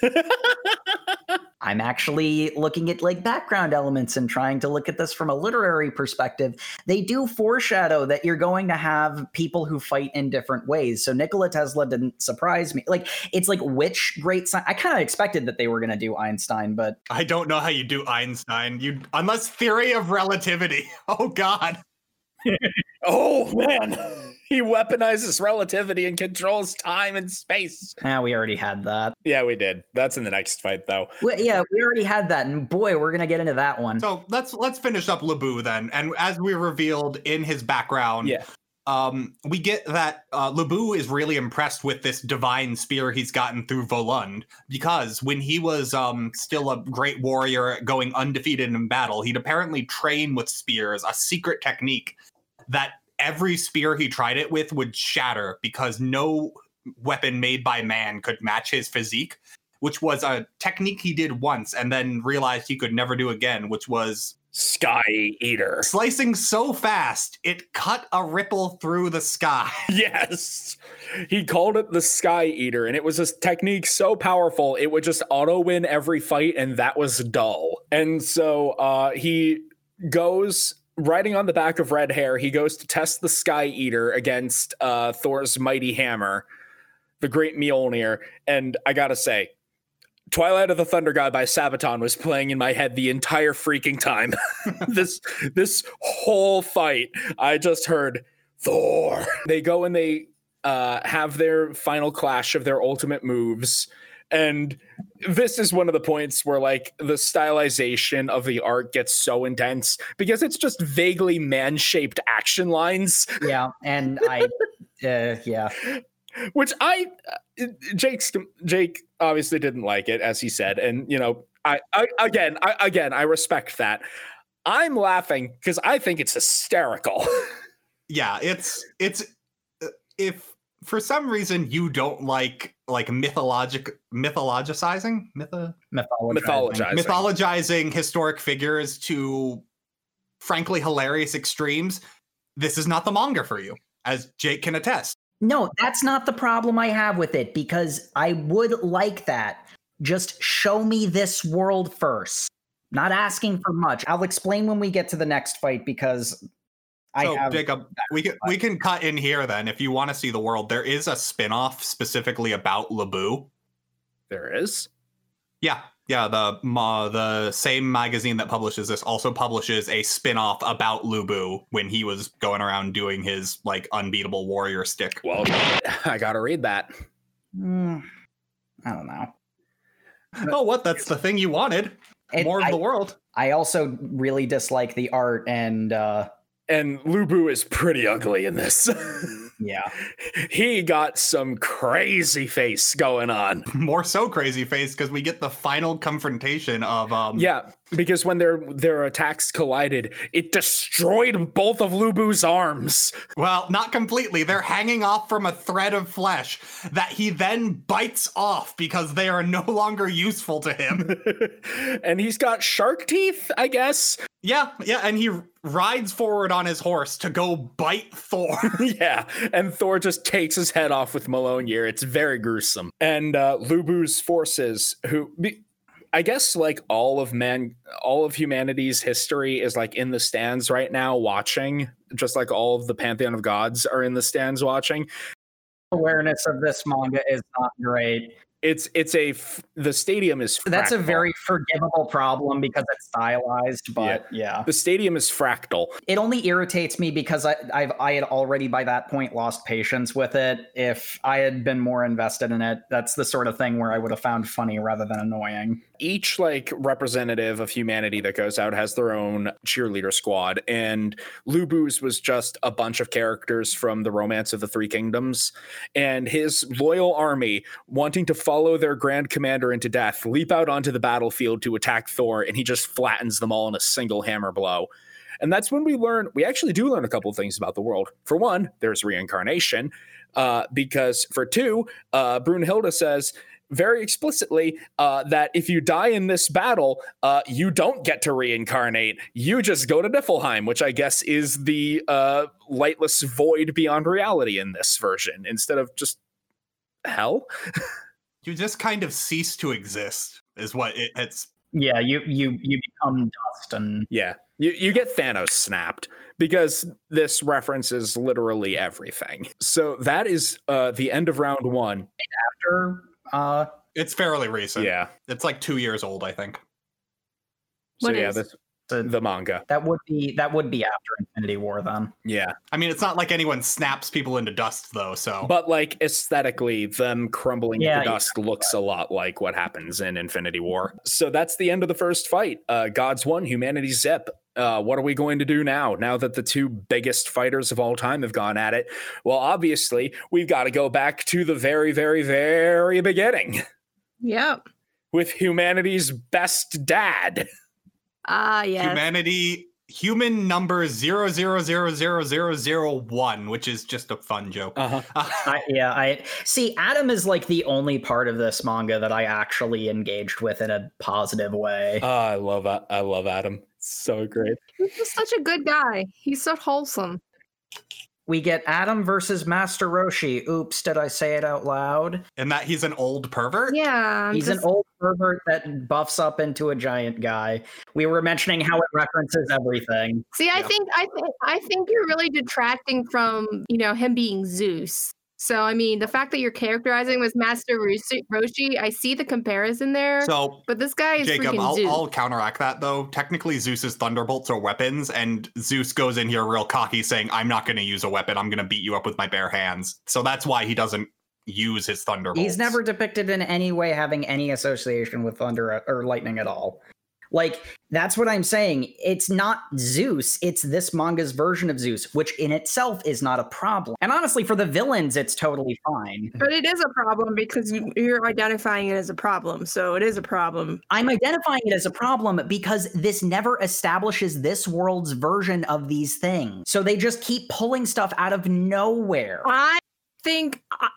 I'm actually looking at like background elements and trying to look at this from a literary perspective. They do foreshadow that you're going to have people who fight in different ways. So Nikola Tesla didn't surprise me. Like it's like which great sci- I kind of expected that they were going to do Einstein, but I don't know how you do Einstein. You unless theory of relativity. Oh God. oh man, he weaponizes relativity and controls time and space. ah, we already had that. Yeah, we did. That's in the next fight, though. Well, yeah, we already had that, and boy, we're gonna get into that one. So let's let's finish up Lu Bu then. And as we revealed in his background, Yeah. um, we get that uh, Lu Bu is really impressed with this divine spear he's gotten through Volund because when he was um, still a great warrior going undefeated in battle, he'd apparently train with spears, a secret technique that every spear he tried it with would shatter because no weapon made by man could match his physique. Which was a technique he did once and then realized he could never do again, which was Sky Eater. slicing so fast it cut a ripple through the sky. Yes. He called it the Sky Eater, and it was a technique so powerful it would just auto win every fight, and that was dull. And so uh, he goes riding on the back of Red Hare. He goes to test the Sky Eater against uh, Thor's mighty hammer, the Great Mjolnir. And I gotta say, Twilight of the Thunder God by Sabaton was playing in my head the entire freaking time. this this whole fight, I just heard Thor. They go and they uh, have their final clash of their ultimate moves. And this is one of the points where like the stylization of the art gets so intense because it's just vaguely man-shaped action lines, yeah, and I, uh, yeah, which I uh, Jake's Jake obviously didn't like it as he said, and you know I, I again I again I respect that. I'm laughing because I think it's hysterical. yeah, it's it's uh, if for some reason you don't like like mythologic mythologicizing mytho- mythologizing. Mythologizing. mythologizing historic figures to frankly hilarious extremes, this is not the manga for you, as Jake can attest. No, that's not the problem I have with it because I would like that. Just show me this world first. Not asking for much. I'll explain when we get to the next fight because I so have Jacob, we can we can cut in here then if you want to see the world. There is a spin-off specifically about Lu Bu. there is. Yeah, yeah. The ma, the same magazine that publishes this also publishes a spin-off about Lu Bu when he was going around doing his like unbeatable warrior stick. Well, I gotta read that. Mm, I don't know. Oh, what? That's the thing you wanted. More of I, the world. I also really dislike the art and uh And Lu Bu is pretty ugly in this. yeah. he got some crazy face going on. More so crazy face because we get the final confrontation of um Yeah, because when their their attacks collided, it destroyed both of Lubu's arms. Well, not completely. They're hanging off from a thread of flesh that he then bites off because they are no longer useful to him. and he's got shark teeth, I guess. yeah, yeah, and he rides forward on his horse to go bite Thor. yeah, and Thor just takes his head off with Mjolnir. It's very gruesome. And uh, Lu Bu's forces, who be, I guess like all of man, all of humanity's history is like in the stands right now, watching. Just like all of the pantheon of gods are in the stands watching. Awareness of this manga is not great. It's it's a f- the stadium is That's a very forgivable problem because it's stylized, but yeah. the stadium is fractal. It only irritates me because I I've I had already by that point lost patience with it. If I had been more invested in it, that's the sort of thing where I would have found funny rather than annoying. Each like representative of humanity that goes out has their own cheerleader squad and Lu Bu's was just a bunch of characters from the romance of the three kingdoms and his loyal army wanting to follow their grand commander into death, leap out onto the battlefield to attack Thor, and he just flattens them all in a single hammer blow. And that's when we learn, we actually do learn a couple of things about the world. For one, there's reincarnation, uh, because for two, uh, Brunhilde says, very explicitly uh, that if you die in this battle, uh, you don't get to reincarnate. You just go to Niflheim, which I guess is the uh, lightless void beyond reality in this version, instead of just hell. You just kind of cease to exist, is what it, it's. Yeah, you you you become dust and Yeah, you you get Thanos snapped because this references literally everything. So that is uh, the end of round one. after uh It's fairly recent. Yeah. It's like two years old, I think. So What yeah, is? this, the, the manga. that would be that would be after Infinity War then. Yeah, I mean, it's not like anyone snaps people into dust, though. So but like aesthetically, them crumbling Yeah, into yeah. dust looks a lot like what happens in Infinity War. So that's the end of the first fight. Uh, God's won, humanity zip. Uh, what are we going to do now? Now that the two biggest fighters of all time have gone at it, well, obviously we've got to go back to the very, very, very beginning Yep. with humanity's best dad. Ah, yes. humanity, human number zero zero zero zero zero zero one, which is just a fun joke. Uh-huh. I, yeah, I see. Adam is like the only part of this manga that I actually engaged with in a positive way. Oh, I love. I love Adam. So great. He's just such a good guy. He's so wholesome. We get Adam versus Master Roshi. Oops, did I say it out loud? and that he's an old pervert. Yeah. I'm He's just- an old pervert that buffs up into a giant guy. We were mentioning how it references everything. See, I Yeah. think I think I think you're really detracting from you know him being Zeus. So I mean, the fact that you're characterizing him as Master Roshi, Roshi, I see the comparison there. So but this guy is Jacob, I'll, Zeus. I'll counteract that though. Technically, Zeus's thunderbolts are weapons, and Zeus goes in here real cocky, saying, "I'm not going to use a weapon. I'm going to beat you up with my bare hands." So that's why he doesn't use his thunderbolts. He's never depicted in any way having any association with thunder uh, or lightning at all. Like, that's what I'm saying. It's not Zeus, it's this manga's version of Zeus, which in itself is not a problem. And honestly, for the villains, it's totally fine. but it is a problem because you- you're identifying it as a problem. So it is a problem. I'm identifying it as a problem because this never establishes this world's version of these things. So they just keep pulling stuff out of nowhere. I think, uh,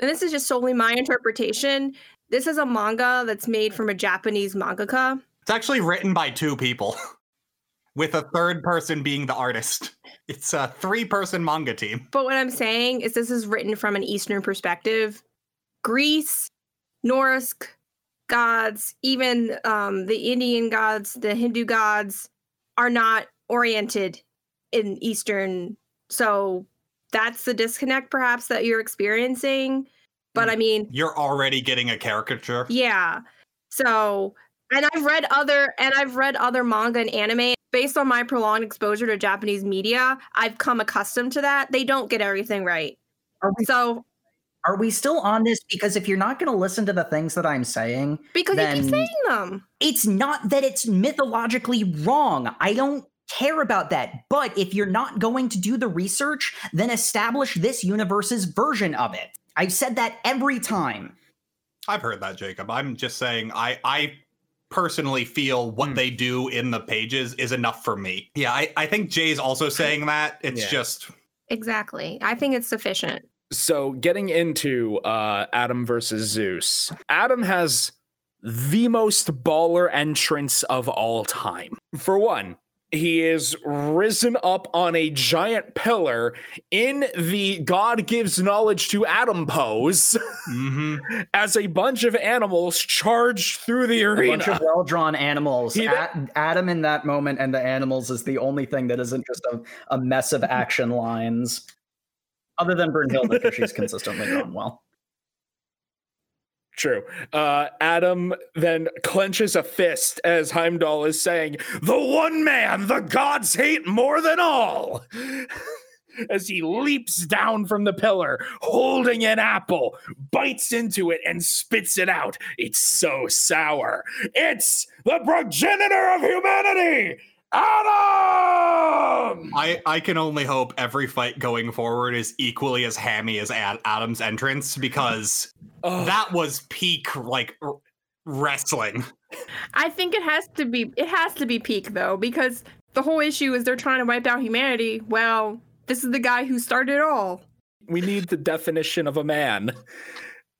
and this is just solely my interpretation. This is a manga that's made from a Japanese mangaka. It's actually written by two people, with a third person being the artist. It's a three-person manga team. But what I'm saying is, this is written from an Eastern perspective. Greece, Norse gods, even um, the Indian gods, the Hindu gods are not oriented in Eastern. So that's the disconnect, perhaps, that you're experiencing. But I mean, You're already getting a caricature. yeah. So, and I've read other and I've read other manga and anime based on my prolonged exposure to Japanese media. I've come accustomed to that. They don't get everything right. Are we, So, are we still on this? Because if you're not going to listen to the things that I'm saying, because you keep saying them. it's not that it's mythologically wrong. I don't care about that. But if you're not going to do the research, then establish this universe's version of it. I've said that every time. I've heard that, Jacob. I'm just saying I I personally feel what Hmm. they do in the pages is enough for me. Yeah, I, I think Jay's also saying that. It's Yeah. just Exactly. I think it's sufficient. So getting into uh, Adam versus Zeus, Adam has the most baller entrance of all time. For one, he is risen up on a giant pillar in the God gives knowledge to Adam pose mhm. as a bunch of animals charge through the arena. A bunch of well drawn animals. He- A- Adam in that moment and the animals is the only thing that isn't just a, a mess of action lines. Other than Brunhilde, because she's consistently drawn well. True. Uh, Adam then clenches a fist as Heimdall is saying, The one man the gods hate more than all. As he leaps down from the pillar, holding an apple, bites into it, and spits it out. It's so sour. It's the progenitor of humanity, Adam! I I can only hope every fight going forward is equally as hammy as Ad- Adam's entrance because Oh, that was peak like r- wrestling. I think it has to be it has to be peak though, because the whole issue is they're trying to wipe out humanity. Well, this is the guy who started it all. We need the definition of a man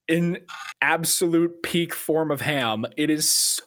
in absolute peak form of ham. It is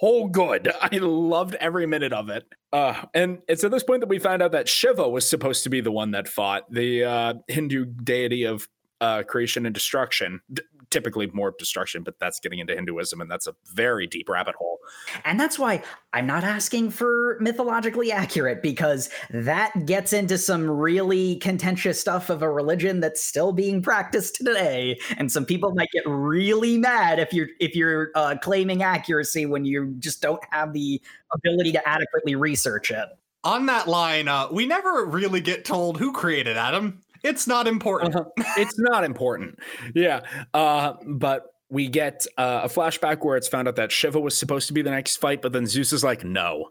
so good. I loved every minute of it. Uh, and it's at this point that we found out that Shiva was supposed to be the one that fought the uh, Hindu deity of uh, creation and destruction. D- typically more destruction, but that's getting into Hinduism, and that's a very deep rabbit hole. And that's why I'm not asking for mythologically accurate because that gets into some really contentious stuff of a religion that's still being practiced today. And some people might get really mad if you're if you're uh, claiming accuracy when you just don't have the ability to adequately research it. On that line, uh, we never really get told who created Adam. It's not important. Uh-huh. it's not important. Yeah. Uh, but we get uh, a flashback where it's found out that Shiva was supposed to be the next fight, but then Zeus is like, no,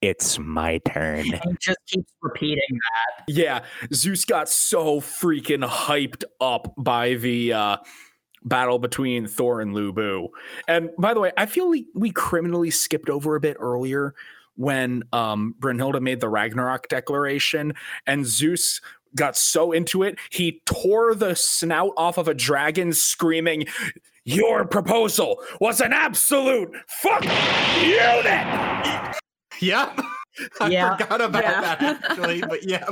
it's my turn. And just keeps repeating that. Yeah. Zeus got so freaking hyped up by the uh, battle between Thor and Lu Bu. And by the way, I feel we, we criminally skipped over a bit earlier when um, Brunhilde made the Ragnarok declaration and Zeus got so into it, he tore the snout off of a dragon, screaming, Your proposal was an absolute fuck unit! Yeah. I Yeah. forgot about Yeah. that actually, but yeah.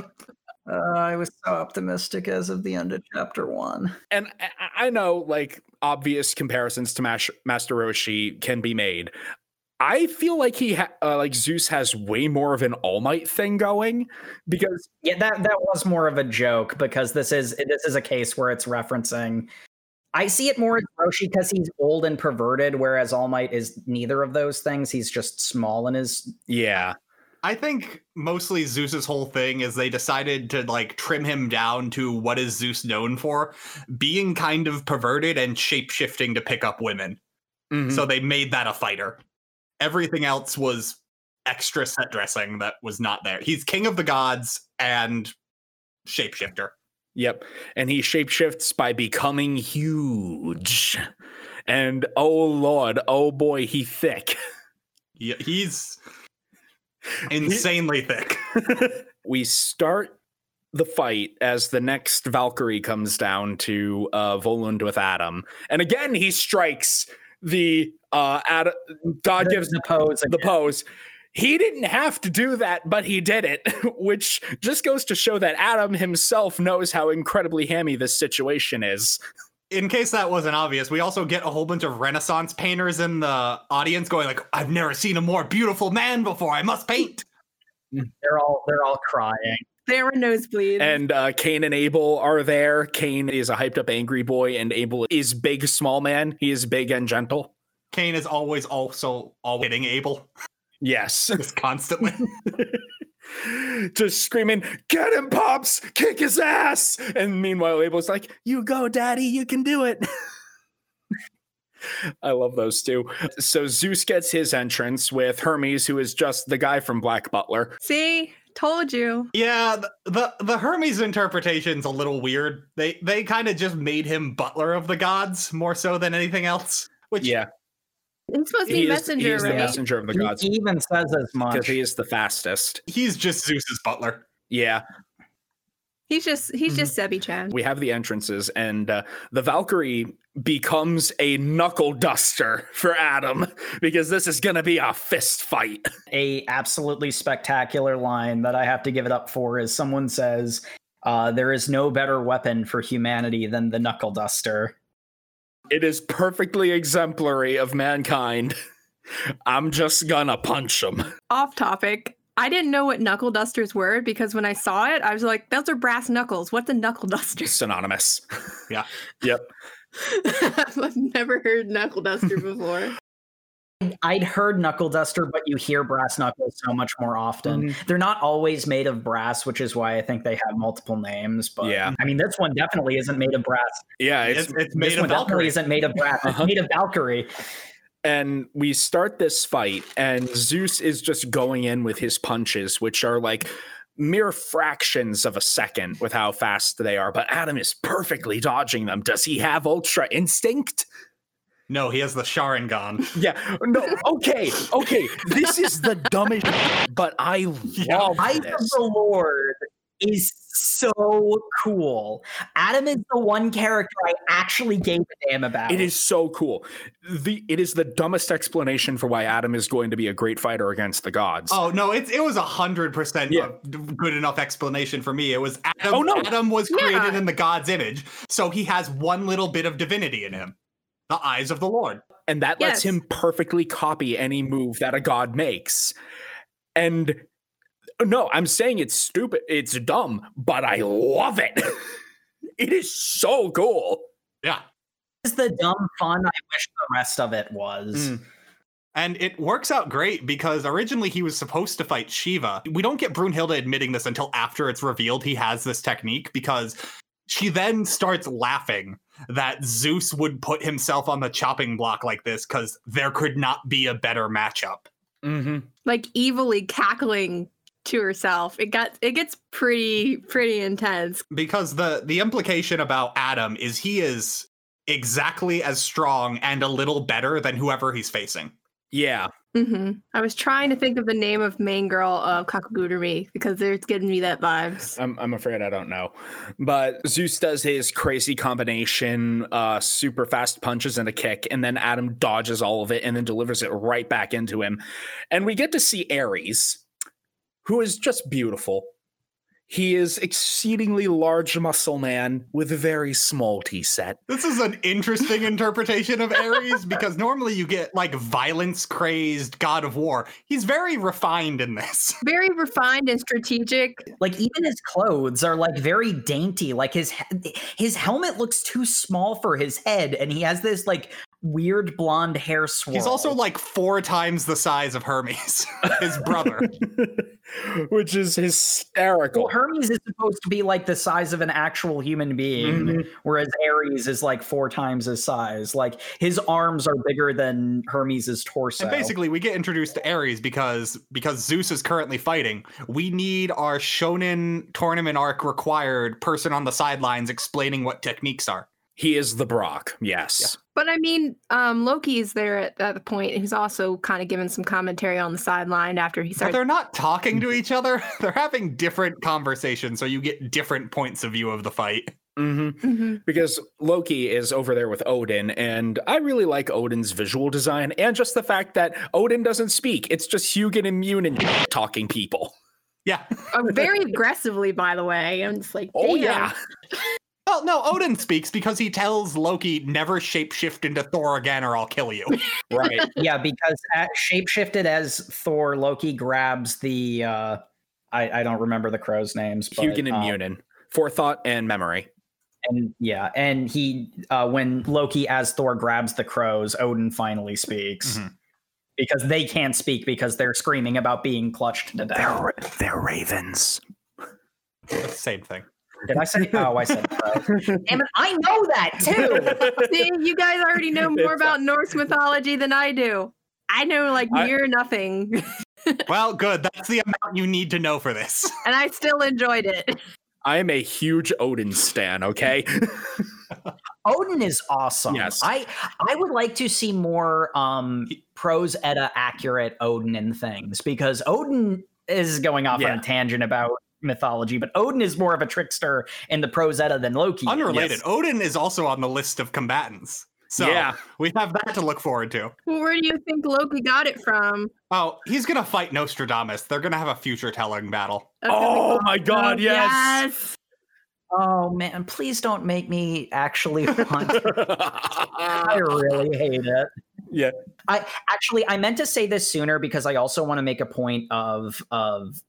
Uh, I was so optimistic as of the end of chapter one. And I- I know, like, obvious comparisons to Mash- Master Roshi can be made. I feel like he, ha- uh, like Zeus, has way more of an All Might thing going because Yeah, that that was more of a joke because this is this is a case where it's referencing. I see it more as Roshi because he's old and perverted, whereas All Might is neither of those things. He's just small and his. yeah, I think mostly Zeus's whole thing is they decided to like trim him down to what is Zeus known for? Being kind of perverted and shape shifting to pick up women. Mhm. So they made that a fighter. Everything else was extra set dressing that was not there. He's king of the gods and shapeshifter. Yep. And he shapeshifts by becoming huge. And oh lord, oh boy, he thick. He- He's insanely thick. we start the fight as the next Valkyrie comes down to uh Volund with Adam. And again he strikes the uh Ad- God gives the pose. the again. pose. He didn't have to do that, but he did it, which just goes to show that Adam himself knows how incredibly hammy this situation is. In case that wasn't obvious, we also get a whole bunch of Renaissance painters in the audience going like, "I've never seen a more beautiful man before. I must paint." They're all they're all crying. There were nosebleeds. And uh, Cain and Abel are there. Cain is a hyped up angry boy, and Abel is big, small man. He is big and gentle. Cain is always also always hitting Abel Yes. just constantly. Just screaming, get him, Pops, kick his ass. And meanwhile, Abel's like, you go, daddy, you can do it. I love those two. So Zeus gets his entrance with Hermes, who is just the guy from Black Butler. See, told you. yeah, the, the the Hermes interpretation's a little weird. They they kind of just made him butler of the gods more so than anything else. Which Yeah, He's supposed to he be is, messenger, he is the messenger of the He gods even says as because much. he is the fastest. he's just Zeus's butler. Yeah, He's just he's Mm-hmm. just Sebi Chan. we have the entrances, and uh, the Valkyrie becomes a knuckle duster for Adam because this is going to be a fist fight. a absolutely spectacular line that I have to give it up for is someone says, uh, "There is no better weapon for humanity than the knuckle duster." It is perfectly exemplary of mankind. I'm just gonna punch him. Off topic. I didn't know what knuckle dusters were because when I saw it, I was like, "Those are brass knuckles. What's a knuckle duster?" Synonymous. Yeah. Yep. I've never heard knuckle duster before. I'd heard knuckle duster, but you hear brass knuckles so much more often. Mhm. They're not always made of brass, which is why I think they have multiple names. But Yeah. I mean, this one definitely isn't made of brass. Yeah, it's, It's, it's This made one of definitely Valkyrie. isn't made of brass. Uh-huh. It's made of Valkyrie. and we start this fight, and Zeus is just going in with his punches, which are like mere fractions of a second with how fast they are. But Adam is perfectly dodging them. Does he have ultra instinct? No, he has the Sharingan. Yeah. No. Okay. Okay. This is the dumbest, but I love Eyes of this. the Lord is so cool. Adam is the one character I actually gave a damn about. It is so cool. The it is the dumbest explanation for why Adam is going to be a great fighter against the gods. Oh no, it, it was a hundred percent good enough explanation for me. It was Adam. Oh, no. Adam was created Yeah. in the God's image, so he has one little bit of divinity in him, the eyes of the Lord. and that lets him perfectly copy any move that a god makes. And no, I'm saying it's stupid, it's dumb, but I love it. it is so cool. Yeah, It's the dumb fun I wish the rest of it was. Mm. and it works out great because originally he was supposed to fight Shiva. We don't get Brunhilde admitting this until after it's revealed he has this technique because she then starts laughing that Zeus would put himself on the chopping block like this because there could not be a better matchup. Mm-hmm. like evilly cackling to herself. It got it gets pretty pretty intense. because the the implication about Adam is he is exactly as strong and a little better than whoever he's facing. Yeah. hmm I was trying to think of the name of main girl of Kakegurui because they're giving me that vibes. I'm, I'm afraid I don't know. But Zeus does his crazy combination, uh, super fast punches and a kick, and then Adam dodges all of it and then delivers it right back into him. And we get to see Ares, who is just beautiful. He is exceedingly large muscle man with a very small T set. This is an interesting interpretation of Ares because normally you get like violence crazed god of war. He's very refined in this. Very refined and strategic. Like even his clothes are like very dainty. Like his his helmet looks too small for his head, and he has this like weird blonde hair swirl. He's also like four times the size of Hermes, his brother. Which is hysterical. well, Hermes is supposed to be like the size of an actual human being, Mhm. whereas Ares is like four times his size. Like his arms are bigger than Hermes's torso. And basically, we get introduced to Ares because because Zeus is currently fighting. We need our Shonen tournament arc required person on the sidelines explaining what techniques are. He is the Brock, yes. But I mean, um, Loki is there at that point. He's also kind of giving some commentary on the sideline after he But starts. they're not talking to each other. They're having different conversations, so you get different points of view of the fight. hmm Mhm. because Loki is over there with Odin, and I really like Odin's visual design and just the fact that Odin doesn't speak. It's just Hugin and Munin talking people. Yeah. Uh, very aggressively, by the way. I'm just like, Oh, yeah. Well, no, Odin speaks because he tells Loki never shapeshift into Thor again or I'll kill you. Right. yeah, because at shapeshifted as Thor, Loki grabs the uh I, I don't remember the crow's names, but Hugin and um, Munin. Forethought and memory. and yeah, and he uh when Loki as Thor grabs the crows, Odin finally speaks. Mhm. Because they can't speak because they're screaming about being clutched to death. they're ravens. It's the same thing. Did I say? Oh, I said crows. Damn it! I know that too. See, you guys already know more about Norse mythology than I do. I know like I- near nothing, Well, good. That's the amount you need to know for this. and I still enjoyed it. I am a huge Odin stan, okay? Odin is awesome. Yes. I I would like to see more um prose edda accurate Odin and things because Odin is going off on a tangent about mythology, but Odin is more of a trickster in the prose edda than Loki. Unrelated. Yes. Odin is also on the list of combatants. So Yeah. we have that to look forward to. Well, where do you think Loki got it from? Oh, he's gonna fight Nostradamus. They're gonna have a future telling battle. That's oh my god, awesome. yes. yes. Oh man, please don't make me actually want. I really hate it. yeah. I actually I meant to say this sooner because I also want to make a point of of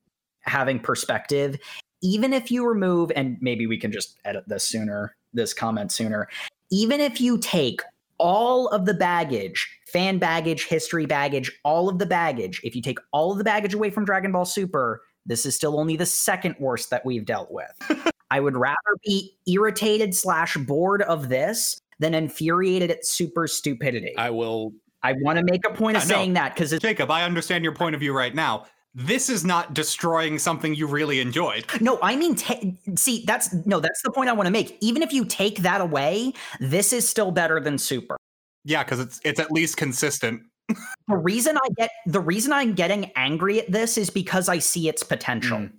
having perspective. Even if you remove, and maybe we can just edit this sooner, this comment sooner. Even if you take all of the baggage, fan baggage, history baggage, all of the baggage, if you take all of the baggage away from Dragon Ball Super, this is still only the second worst that we've dealt with. I would rather be irritated slash bored of this than infuriated at super stupidity. I will I want to make a point of no. saying that because Jacob, I understand your point of view right now. This is not destroying something you really enjoyed. no, I mean, ta- see, that's no, that's the point I want to make. Even if you take that away, this is still better than Super. Yeah, because it's it's at least consistent. The reason I get the reason I'm getting angry at this is because I see its potential. Mm.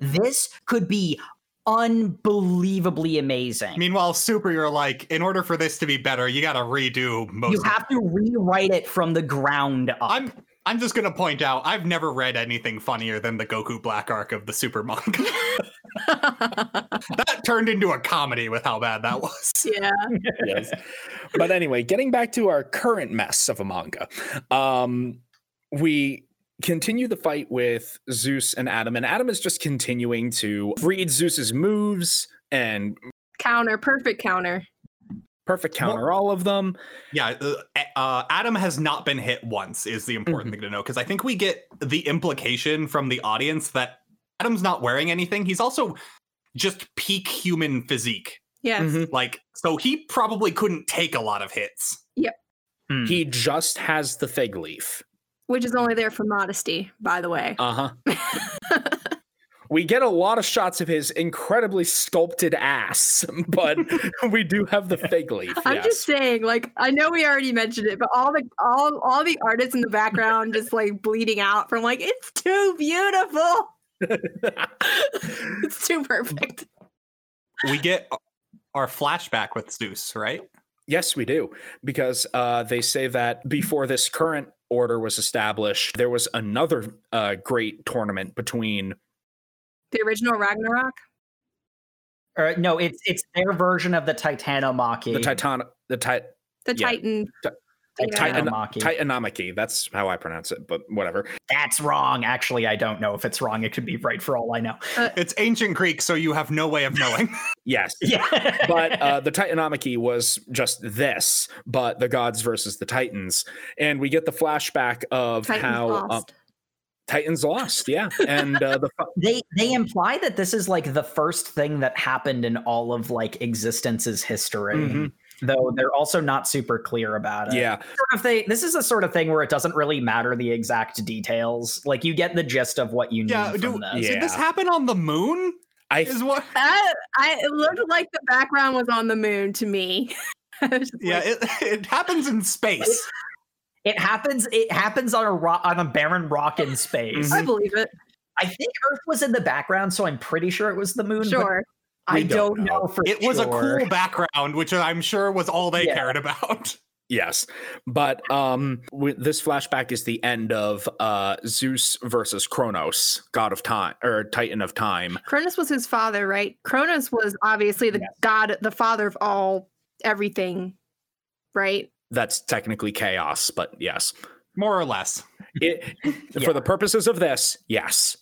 This could be unbelievably amazing. Meanwhile, Super, you're like, in order for this to be better, you got to redo most. you have to rewrite it from the ground up. I'm I'm just gonna point out I've never read anything funnier than the Goku Black arc of the Super manga. that turned into a comedy with how bad that was. yeah. yes. But anyway, getting back to our current mess of a manga, um, we continue the fight with Zeus and Adam, and Adam is just continuing to read Zeus's moves and Counter, perfect counter. Perfect counter all of them. Yeah, uh, uh, Adam has not been hit once is the important Mhm. thing to know because I think we get the implication from the audience that Adam's not wearing anything. He's also just peak human physique. Yes. Mhm. Like, so he probably couldn't take a lot of hits. Hmm. He just has the fig leaf. Which is only there for modesty, by the way. Uh huh. we get a lot of shots of his incredibly sculpted ass, but we do have the fig leaf. I'm yes. just saying, like, I know we already mentioned it, but all the all all the artists in the background just like bleeding out from like, it's too beautiful. It's too perfect. We get our flashback with Zeus, right? Yes, we do. Because uh, they say that before this current order was established, there was another uh, great tournament between. The original Ragnarok. Or, no, it's it's their version of the Titanomachy. The Titan, the Ti- The Yeah. Titan. Ti- Yeah. Titanomachy. Titanomachy. That's how I pronounce it, but whatever. That's wrong. Actually, I don't know if it's wrong. It could be right for all I know. It's ancient Greek, so you have no way of knowing. Yes. Yeah. but uh, the Titanomachy was just this, but the gods versus the Titans, and we get the flashback of Titans how uh, lost. Titans lost, yeah, and uh, the they they imply that this is like the first thing that happened in all of like existence's history. Mhm. Though they're also not super clear about it. yeah, Sort of thing. This is a sort of thing where it doesn't really matter the exact details. Like you get the gist of what you need yeah, from this. Yeah. did this happen on the moon? I Is what? That I it looked like the background was on the moon to me. I was just Yeah, like, it, it happens in space. It happens. It happens on a rock on a barren rock in space. I believe it. I think Earth was in the background, so I'm pretty sure it was the moon. but Sure. I don't don't, know. know. for It was a cool background, which I'm sure was all they Yeah. cared about. yes, but um, w- this flashback is the end of uh Zeus versus Kronos, god of time or Titan of time. Cronus was his father, right? Cronus was obviously the Yes. god, the father of all everything, right? That's technically chaos, but yes. More or less. It, Yeah. For the purposes of this, yes.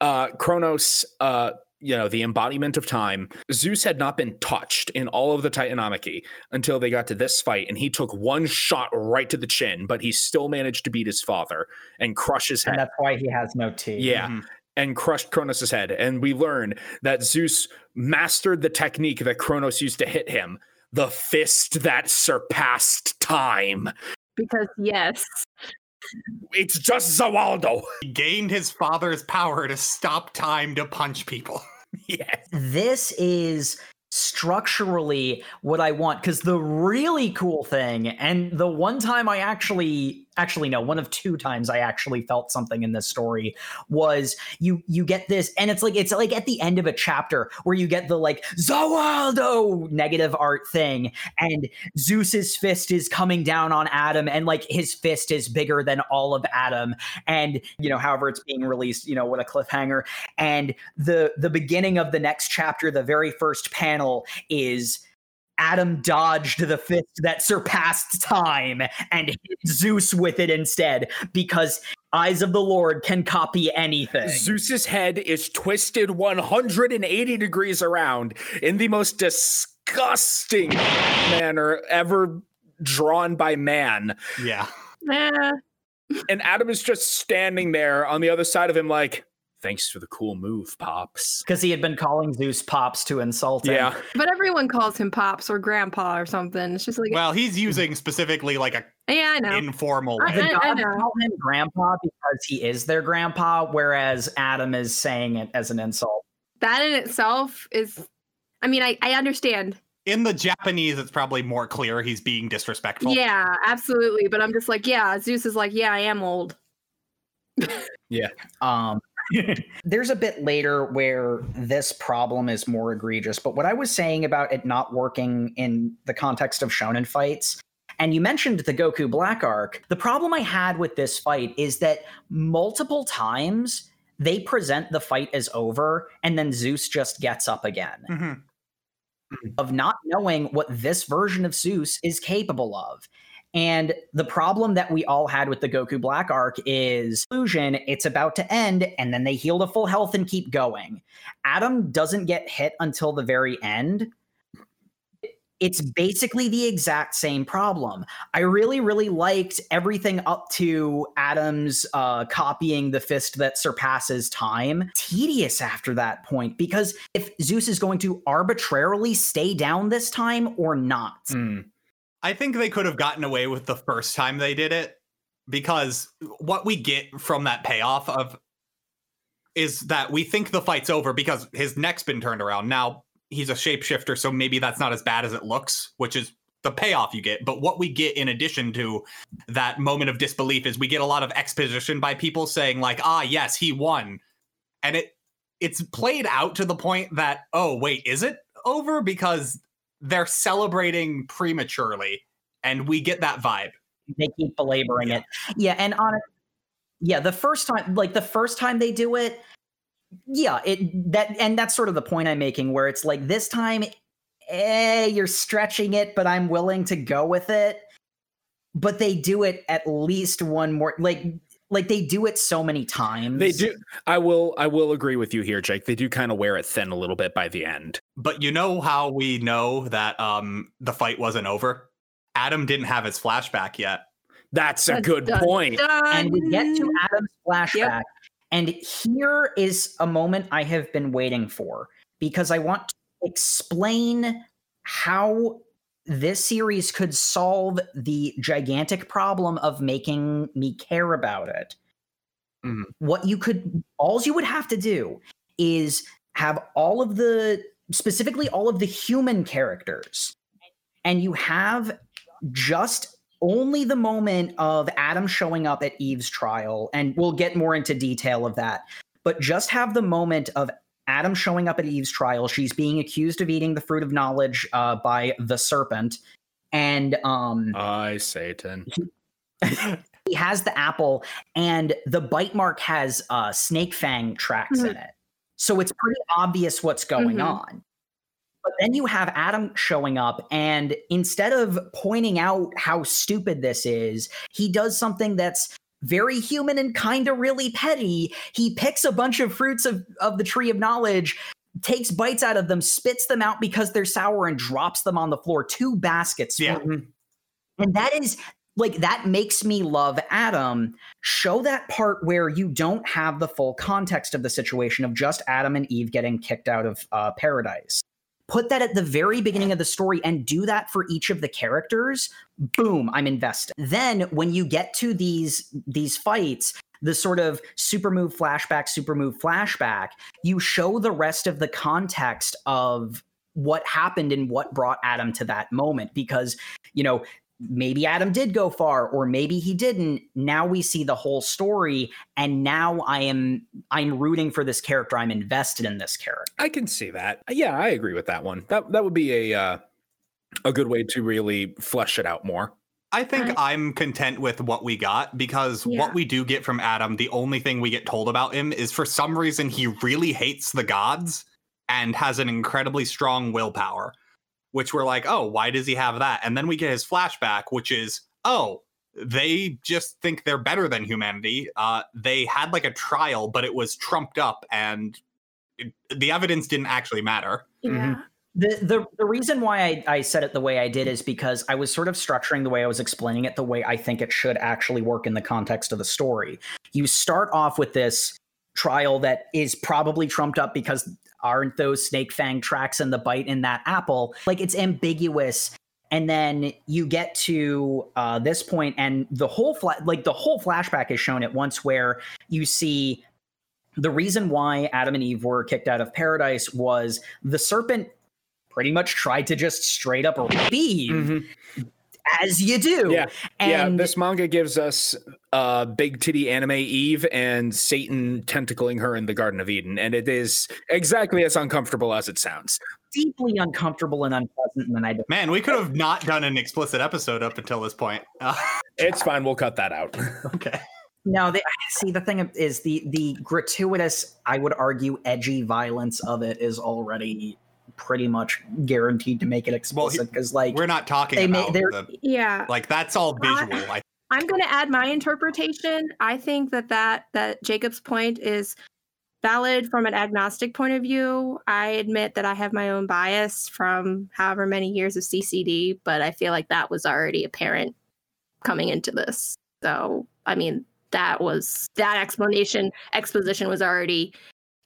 Uh, Kronos, uh, you know, the embodiment of time. Zeus had not been touched in all of the Titanomachy until they got to this fight, and he took one shot right to the chin, but he still managed to beat his father and crush his and head. that's why he has no teeth. Yeah. Mhm. And crushed Kronos' head. And we learn that Zeus mastered the technique that Kronos used to hit him the fist that surpassed time. Because yes, It's just Za Warudo. He gained his father's power to stop time to punch people. yes. this is structurally what I want because the really cool thing, and the one time I actually, actually no, one of two times I actually felt something in this story was you you get this, and it's like it's like at the end of a chapter where you get the like Za Warudo negative art thing, and Zeus's fist is coming down on Adam, and like his fist is bigger than all of Adam, and you know, however it's being released, you know, what a cliffhanger, and the the beginning of the next chapter the very first panel is adam dodged the fist that surpassed time and hit zeus with it instead because eyes of the lord can copy anything Zeus's head is twisted 180 degrees around in the most disgusting manner ever drawn by man. Yeah. And Adam is just standing there on the other side of him, like, thanks for the cool move, Pops. because he had been calling zeus pops to insult him Yeah. but everyone calls him pops or grandpa or something. It's just like, Well, he's using specifically like a yeah, I know. informal I- the way. I gods know. call him grandpa because he is their grandpa whereas adam is saying it as an insult that in itself is, I mean, I, I understand in the Japanese, it's probably more clear he's being disrespectful. Yeah, absolutely. But I'm just like, yeah, Zeus is like, yeah, I am old. Yeah. Um, there's a bit later where this problem is more egregious, but what I was saying about it not working in the context of shonen fights, and you mentioned the Goku Black Arc, the problem I had with this fight is that multiple times they present the fight as over and then Zeus just gets up again. Mhm. Of not knowing what this version of Zeus is capable of. And the problem that we all had with the Goku Black arc is illusion, it's about to end, and then they heal to full health and keep going. Adam doesn't get hit until the very end. It's basically the exact same problem. I really, really liked everything up to Adam's uh, copying the fist that surpasses time. Tedious after that point, because if Zeus is going to arbitrarily stay down this time or not. Hmm. I think they could have gotten away with the first time they did it because what we get from that payoff of is that we think the fight's over because his neck's been turned around. Now he's a shapeshifter, so maybe that's not as bad as it looks, which is the payoff you get. But what we get in addition to that moment of disbelief is we get a lot of exposition by people saying like, "Ah, yes, he won," and it it's played out to the point that oh wait, is it over? Because they're celebrating prematurely, and we get that vibe. they keep belaboring it. Yeah, and on it, yeah, the first time, like the first time they do it, yeah, it that and that's sort of the point I'm making, where it's like this time, eh, you're stretching it, but I'm willing to go with it. But they do it at least one more, like like they do it so many times. They do. I will. I will agree with you here, Jake. They do kind of wear it thin a little bit by the end. But you know how we know that um the fight wasn't over? Adam didn't have his flashback yet. That's a Dun, good dun, point. and we get to. Adam's flashback. And here is a moment I have been waiting for because I want to explain how this series could solve the gigantic problem of making me care about it. Mhm. What you could, all you would have to do is have all of the, specifically all of the human characters, and you have just only the moment of Adam showing up at Eve's trial, and we'll get more into detail of that, but just have the moment of Adam showing up at Eve's trial. She's being accused of eating the fruit of knowledge uh, by the serpent. And um, I Satan. he has the apple, and the bite mark has uh, snake fang tracks in it. So it's pretty obvious what's going Mhm. on. But then you have Adam showing up, and instead of pointing out how stupid this is, he does something that's very human and kind of really petty. He picks a bunch of fruits of, of the tree of knowledge, takes bites out of them, spits them out because they're sour, and drops them on the floor. Two baskets. Yeah. And that is like that makes me love Adam. Show that part where you don't have the full context of the situation of just Adam and Eve getting kicked out of uh, paradise. Put that at the very beginning of the story and do that for each of the characters. Boom, I'm invested. Then when you get to these these fights, the sort of super move flashback, super move flashback, you show the rest of the context of what happened and what brought Adam to that moment because you know maybe Adam did go far or maybe he didn't. Now we see the whole story and now I am I'm rooting for this character. I'm invested in this character. I can see that. Yeah, I agree with that one. That that would be a uh, a good way to really flesh it out more. I think I'm content with what we got because Yeah. what we do get from Adam, the only thing we get told about him is for some reason he really hates the gods and has an incredibly strong willpower, which we're like, oh, why does he have that? And then we get his flashback, which is, oh, they just think they're better than humanity. Uh, they had like a trial, but it was trumped up and it, the evidence didn't actually matter. Yeah. The, the the reason why I, I said it the way I did is because I was sort of structuring the way I was explaining it the way I think it should actually work in the context of the story. You start off with this trial that is probably trumped up because aren't those snake fang tracks and the bite in that apple? Like it's ambiguous. And then you get to uh, this point, and the whole fla- like the whole flashback is shown at once, where you see the reason why Adam and Eve were kicked out of paradise was the serpent pretty much tried to just straight up rape Eve, Mhm. As you do. Yeah, yeah. And This manga gives us uh, big titty anime Eve and Satan tentacling her in the Garden of Eden, and it is exactly as uncomfortable as it sounds. deeply uncomfortable and unpleasant. And I Man, we could have not done an explicit episode up until this point. Uh, It's fine. We'll cut that out. okay. No, they, see the thing is the the gratuitous, I would argue, edgy violence of it is already pretty much guaranteed to make it Well, he- explicit because, like, We're not talking They may- about they're- the Yeah. like that's all visual. I, I'm going to add my interpretation. I think that that that Jacob's point is valid from an agnostic point of view. I admit that I have my own bias from however many years of CCD, but I feel like that was already apparent coming into this. So, I mean, that was that explanation exposition was already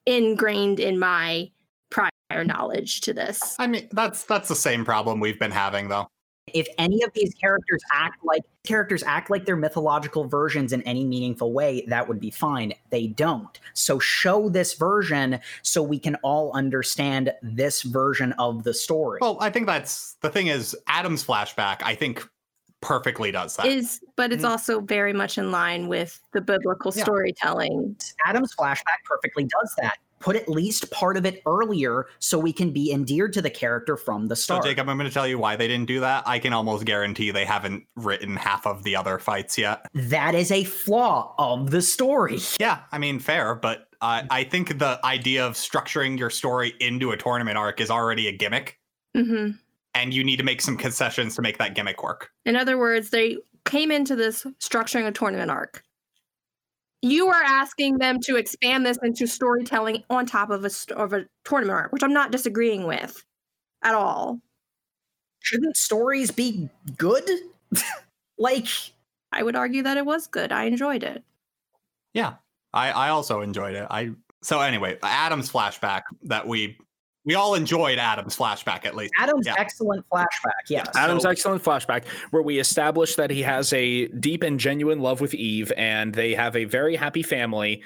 ingrained in my prior knowledge to this. I mean, that's that's the same problem we've been having though. if any of these characters act like characters act like their mythological versions in any meaningful way, that would be fine. They don't. So show this version so we can all understand this version of the story. Well, I think that's the thing is Adam's flashback. I think perfectly does that. Is but it's Mm. also very much in line with the biblical Yeah. storytelling. Adam's flashback perfectly does that. Put at least part of it earlier so we can be endeared to the character from the start. so, start. Jacob, I'm going to tell you why they didn't do that. I can almost guarantee they haven't written half of the other fights yet. that is a flaw of the story. Yeah, I mean, fair, but uh, I think the idea of structuring your story into a tournament arc is already a gimmick, hmm and you need to make some concessions to make that gimmick work. In other words, they came into this structuring a tournament arc. You are asking them to expand this into storytelling on top of a of a tournament arc, which I'm not disagreeing with at all. Shouldn't stories be good? like I would argue that it was good. I enjoyed it. Yeah, I, I also enjoyed it. I so anyway, Adam's flashback that we we all enjoyed Adam's flashback at least. Adam's Yeah. excellent flashback. Yes. Adam's So- excellent flashback, where we establish that he has a deep and genuine love with Eve, and they have a very happy family,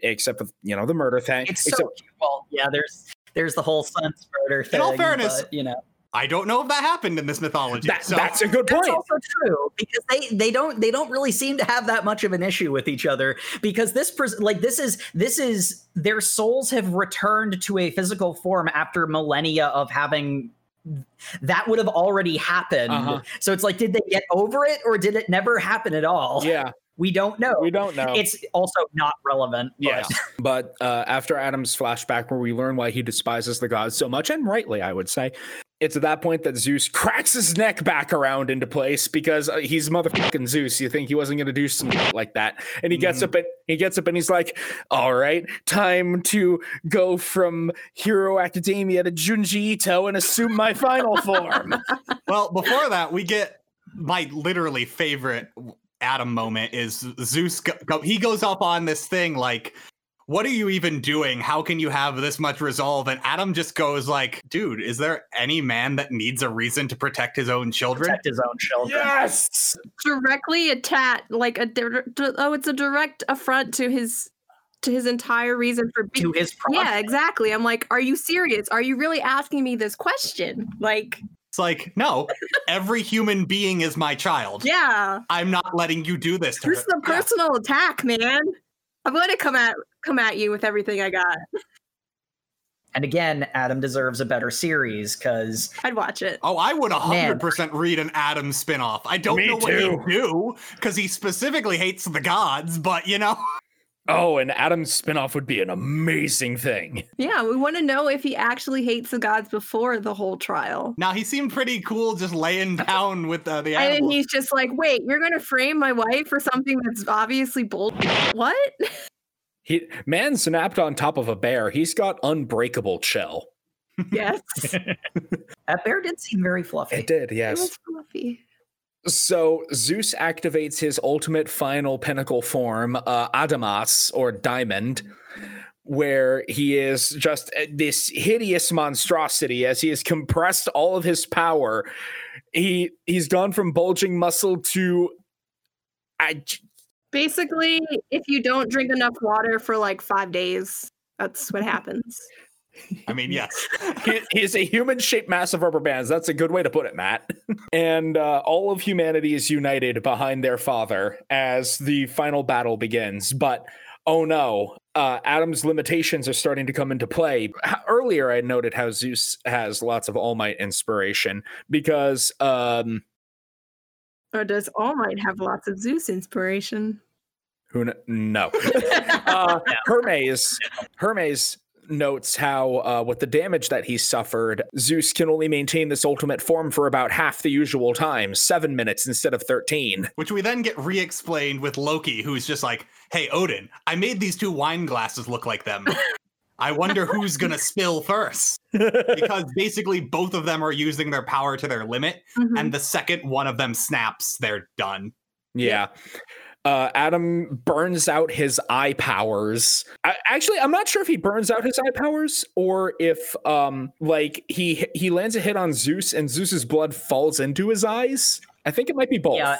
except with you know the murder thing. It's except so cute. Well, yeah, there's there's the whole son's murder thing. In all fairness, but, you know, I don't know if that happened in this mythology. that, so that's a good point. that's also true because they they don't they don't really seem to have that much of an issue with each other because this pers- like this is this is their souls have returned to a physical form after millennia of having that would have already happened. Uh-huh. So it's like, did they get over it or did it never happen at all? Yeah, We don't know. we don't know. It's also not relevant. but- Yes. But uh, after Adam's flashback, where we learn why he despises the gods so much, and rightly, I would say, it's at that point that Zeus cracks his neck back around into place because uh, he's motherfucking Zeus. You think he wasn't going to do something like that? And he gets Mhm. up and he gets up and he's like, "All right, time to go from Hero Academia to Junji Ito and assume my final form." well, before that, we get my literally favorite Adam moment is Zeus. Go, go, he goes up on this thing like, "What are you even doing? How can you have this much resolve?" And Adam just goes like, "Dude, is there any man that needs a reason to protect his own children?" Protect his own children. yes. Directly attack, like a dir- oh, it's a direct affront to his to his entire reason for being. To his project. Yeah, exactly. I'm like, are you serious? Are you really asking me this question? Like, It's like, no, every human being is my child. yeah, I'm not letting you do this to this is a personal attack, man. I'm going to come at come at you with everything I got. And again, Adam deserves a better series because I'd watch it. Oh, I would 100% read an Adam spinoff. I don't Me know what too. he'd do because he specifically hates the gods, but you know. Oh, and Adam's spinoff would be an amazing thing. Yeah, we want to know if he actually hates the gods before the whole trial. Now he seemed pretty cool just laying down with uh, the And then he's just like, wait, you're going to frame my wife for something that's obviously bull. What? He man snapped on top of a bear. He's got unbreakable shell. yes. that bear did seem very fluffy. It did, Yes, It yes. was fluffy. So Zeus activates his ultimate final pinnacle form, uh, Adamas or Diamond, where he is just uh, this hideous monstrosity as he has compressed all of his power. He he's gone from bulging muscle to I, Basically, if you don't drink enough water for like five days, that's what happens. I mean, yes. he, he's a human shaped mass of rubber bands. That's a good way to put it, Matt. and uh, all of humanity is united behind their father as the final battle begins. But oh no, uh, Adam's limitations are starting to come into play. Earlier, I noted how Zeus has lots of All Might inspiration because. Um, or does All Might have lots of Zeus inspiration? Who kn- no. uh, Hermes Hermes notes how uh, with the damage that he suffered, Zeus can only maintain this ultimate form for about half the usual time, seven minutes instead of thirteen. Which we then get re-explained with Loki, who's just like, "Hey, Odin, I made these two wine glasses look like them." I wonder who's gonna spill first. because basically both of them are using their power to their limit, Mhm. and the second one of them snaps, they're done. Yeah. Uh, Adam burns out his eye powers. I, actually, I'm not sure if he burns out his eye powers or if, um, like he he lands a hit on Zeus and Zeus's blood falls into his eyes. I think it might be both. Yeah,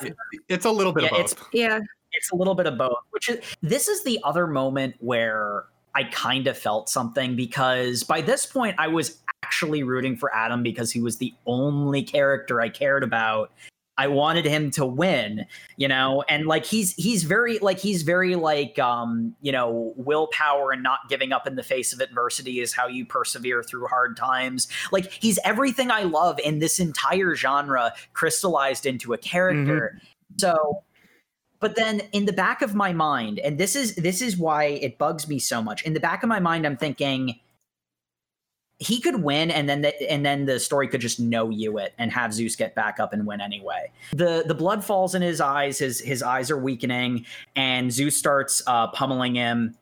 It's a little bit Yeah, of it's- both. yeah. it's a little bit of both which is this is the other moment where i kind of felt something because by this point i was actually rooting for adam because he was the only character i cared about i wanted him to win you know? And like he's he's very like he's very like um you know willpower and not giving up in the face of adversity is how you persevere through hard times. Like he's everything i love in this entire genre crystallized into a character. So but then in the back of my mind and this is this is why it bugs me so much. In the back of my mind i'm thinking he could win and then the, and then the story could just know you it and have Zeus get back up and win anyway. The the blood falls in his eyes, his his eyes are weakening and Zeus starts uh, pummeling him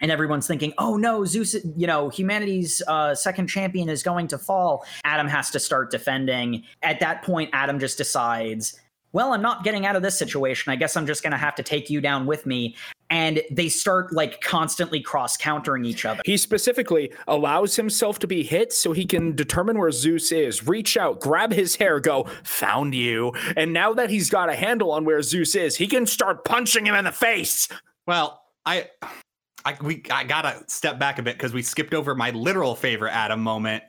and everyone's thinking, "Oh no, Zeus, you know, humanity's uh, second champion is going to fall." Adam has to start defending. At that point Adam just decides, "Well, I'm not getting out of this situation. I guess I'm just going to have to take you down with me." And they start like constantly cross countering each other. He specifically allows himself to be hit so he can determine where Zeus is, reach out, grab his hair, go, found you. And now that he's got a handle on where Zeus is, he can start punching him in the face. Well, I, I we I gotta step back a bit because we skipped over my literal favorite Adam moment,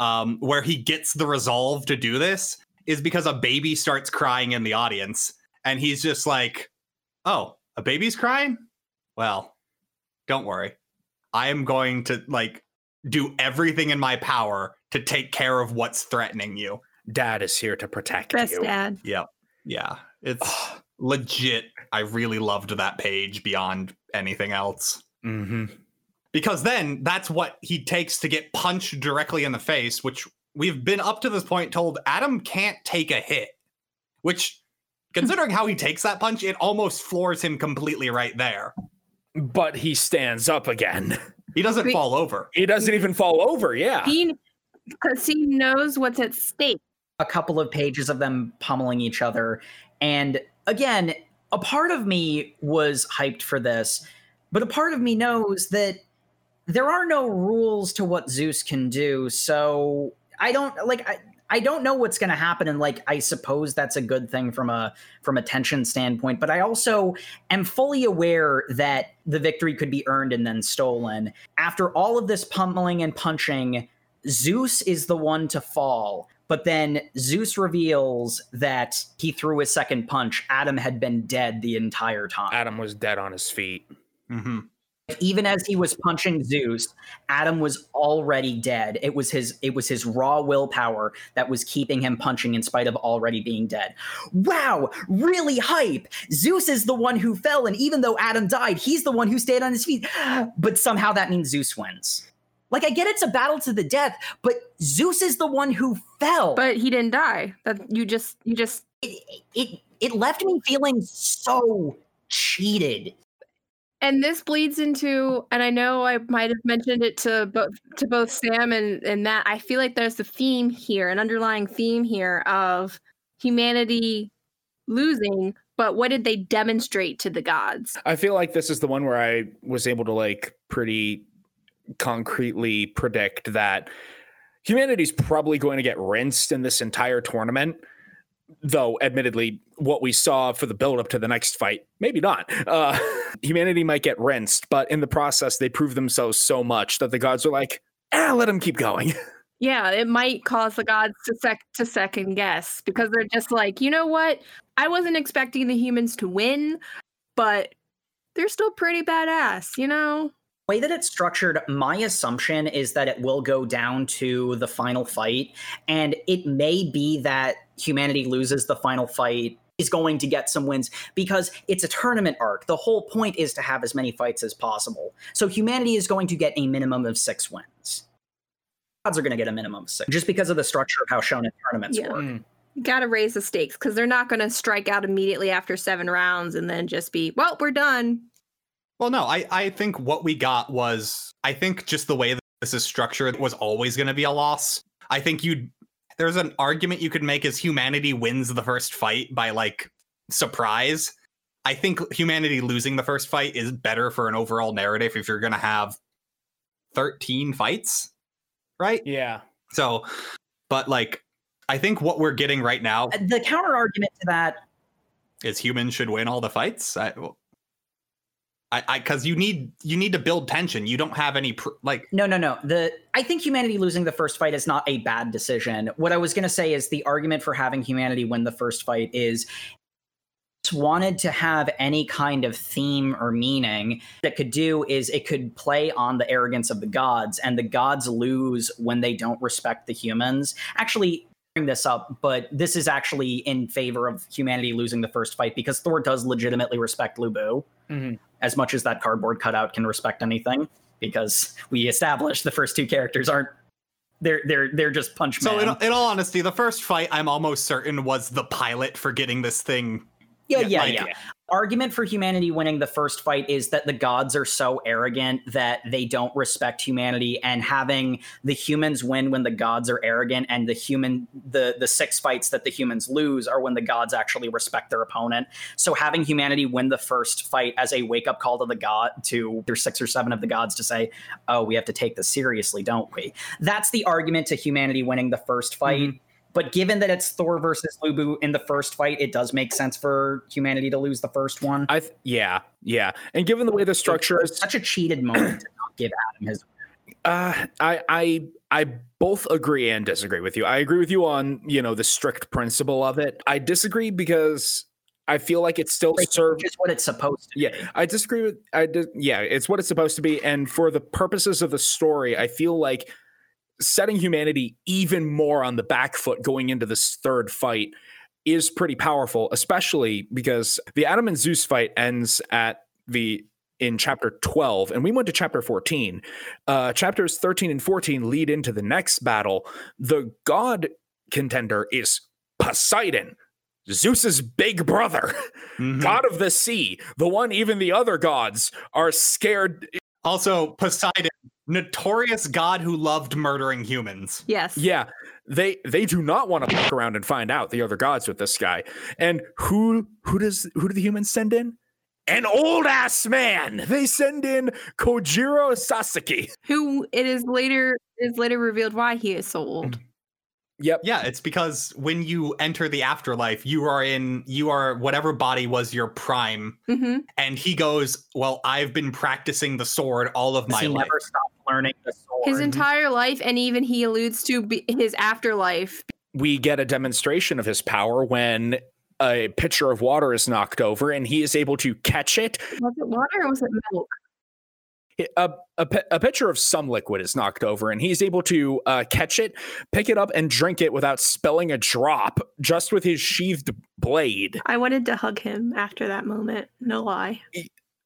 um, where he gets the resolve to do this is because a baby starts crying in the audience, and he's just like, "Oh, a baby's crying? Well, don't worry, I am going to like do everything in my power to take care of what's threatening you." Dad is here to protect Best you. dad. Yep, yeah, it's legit. I really loved that page beyond anything else hmm because then that's what he takes to get punched directly in the face which we've been up to this point told adam can't take a hit which considering how he takes that punch it almost floors him completely right there But he stands up again. he doesn't Wait. fall over He doesn't even fall over. Yeah. He, because he knows what's at stake. a couple of pages of them pummeling each other. And again, a part of me was hyped for this, but a part of me knows that there are no rules to what Zeus can do. So I don't like I, I don't know what's going to happen and like I suppose that's a good thing from a from a tension standpoint, but I also am fully aware that the victory could be earned and then stolen. After all of this pummeling and punching, Zeus is the one to fall. But then Zeus reveals that he threw his second punch. Adam had been dead the entire time. Adam was dead on his feet. hmm Even as he was punching Zeus, Adam was already dead. It was his it was his raw willpower that was keeping him punching in spite of already being dead. Wow, really hype. Zeus is the one who fell and even though Adam died, he's the one who stayed on his feet. But somehow that means Zeus wins. Like I get it's a battle to the death, but Zeus is the one who fell. But he didn't die. That you just you just it, it it left me feeling so cheated. And this bleeds into and I know I might have mentioned it to both to both Sam and, and Matt. I feel like there's a theme here, an underlying theme here of humanity losing, but what did they demonstrate to the gods? I feel like this is the one where I was able to like pretty concretely predict that humanity's probably going to get rinsed in this entire tournament. Though, admittedly, what we saw for the build up to the next fight, maybe not. Uh, humanity might get rinsed, but in the process, they prove themselves so much that the gods are like, ah, let them keep going. Yeah, it might cause the gods to sec- to second guess because they're just like, you know what? I wasn't expecting the humans to win, but they're still pretty badass, you know? way that it's structured, my assumption is that it will go down to the final fight, and it may be that humanity loses the final fight is going to get some wins because it's a tournament arc. The whole point is to have as many fights as possible. So humanity is going to get a minimum of six wins. Gods are going to get a minimum of six, just because of the structure of how shonen tournaments Yeah. work. Mm. You gotta raise the stakes because they're not gonna strike out immediately after seven rounds and then just be, well, we're done. Well, no, I, I think what we got was I think just the way that this is structured was always going to be a loss. I think you'd there's an argument you could make is humanity wins the first fight by like surprise. I think humanity losing the first fight is better for an overall narrative if you're going to have 13 fights, right? Yeah. So, but like I think what we're getting right now Uh, The counter argument to that is humans should win all the fights. I, I, I, because you need you need to build tension. You don't have any pr- like No, no, no. The I think humanity losing the first fight is not a bad decision. What I was going to say is the argument for having humanity win the first fight is wanted to have any kind of theme or meaning that could do is it could play on the arrogance of the gods and the gods lose when they don't respect the humans. Actually bring this up, but this is actually in favor of humanity losing the first fight because Thor does legitimately respect Lu Bu Mhm. as much as that cardboard cutout can respect anything because we established the first two characters aren't they're they're they're just punch So in, in all honesty, the first fight I'm almost certain was the pilot for getting this thing. Yeah, yeah, yeah, like- yeah. Argument for humanity winning the first fight is that the gods are so arrogant that they don't respect humanity, and having the humans win when the gods are arrogant, and the human the the six fights that the humans lose are when the gods actually respect their opponent. So having humanity win the first fight as a wake up call to the god to there's six or seven of the gods to say, oh, we have to take this seriously, don't we? That's the argument to humanity winning the first fight. Mm-hmm. But given that it's Thor versus Lu Bu in the first fight, it does make sense for humanity to lose the first one. I th- yeah, yeah. And given the way the structure It's is, such a cheated moment to not give Adam his. uh, I I I both agree and disagree with you. I agree with you on you know the strict principle of it. I disagree because I feel like it still serves. just what it's supposed to. Yeah, I disagree with. I di- yeah, it's what it's supposed to be, and for the purposes of the story, I feel like setting humanity even more on the back foot going into this third fight is pretty powerful, especially because the Adam and Zeus fight ends at the in chapter 12 and we went to chapter 14 uh chapters 13 and 14 lead into the next battle the god contender is poseidon zeus's big brother Mhm. god of the sea, the one even the other gods are scared. Also, Poseidon, notorious god who loved murdering humans. Yes. Yeah, they they do not want to look around and find out the other gods with this guy. And who who does who do the humans send in? An old ass man. They send in Kojiro Sasaki. Who it is later is later revealed why he is so old. Yep. Yeah, it's because when you enter the afterlife, you are in you are whatever body was your prime, hmm and he goes, "Well, I've been practicing the sword all of my he life." never stopped learning the sword. His entire life, and even he alludes to be, his afterlife. We get a demonstration of his power when a pitcher of water is knocked over and he is able to catch it Was it water or was it milk? a, a, a pitcher of some liquid is knocked over and he's able to uh, catch it pick it up and drink it without spilling a drop just with his sheathed blade I wanted to hug him after that moment. No lie.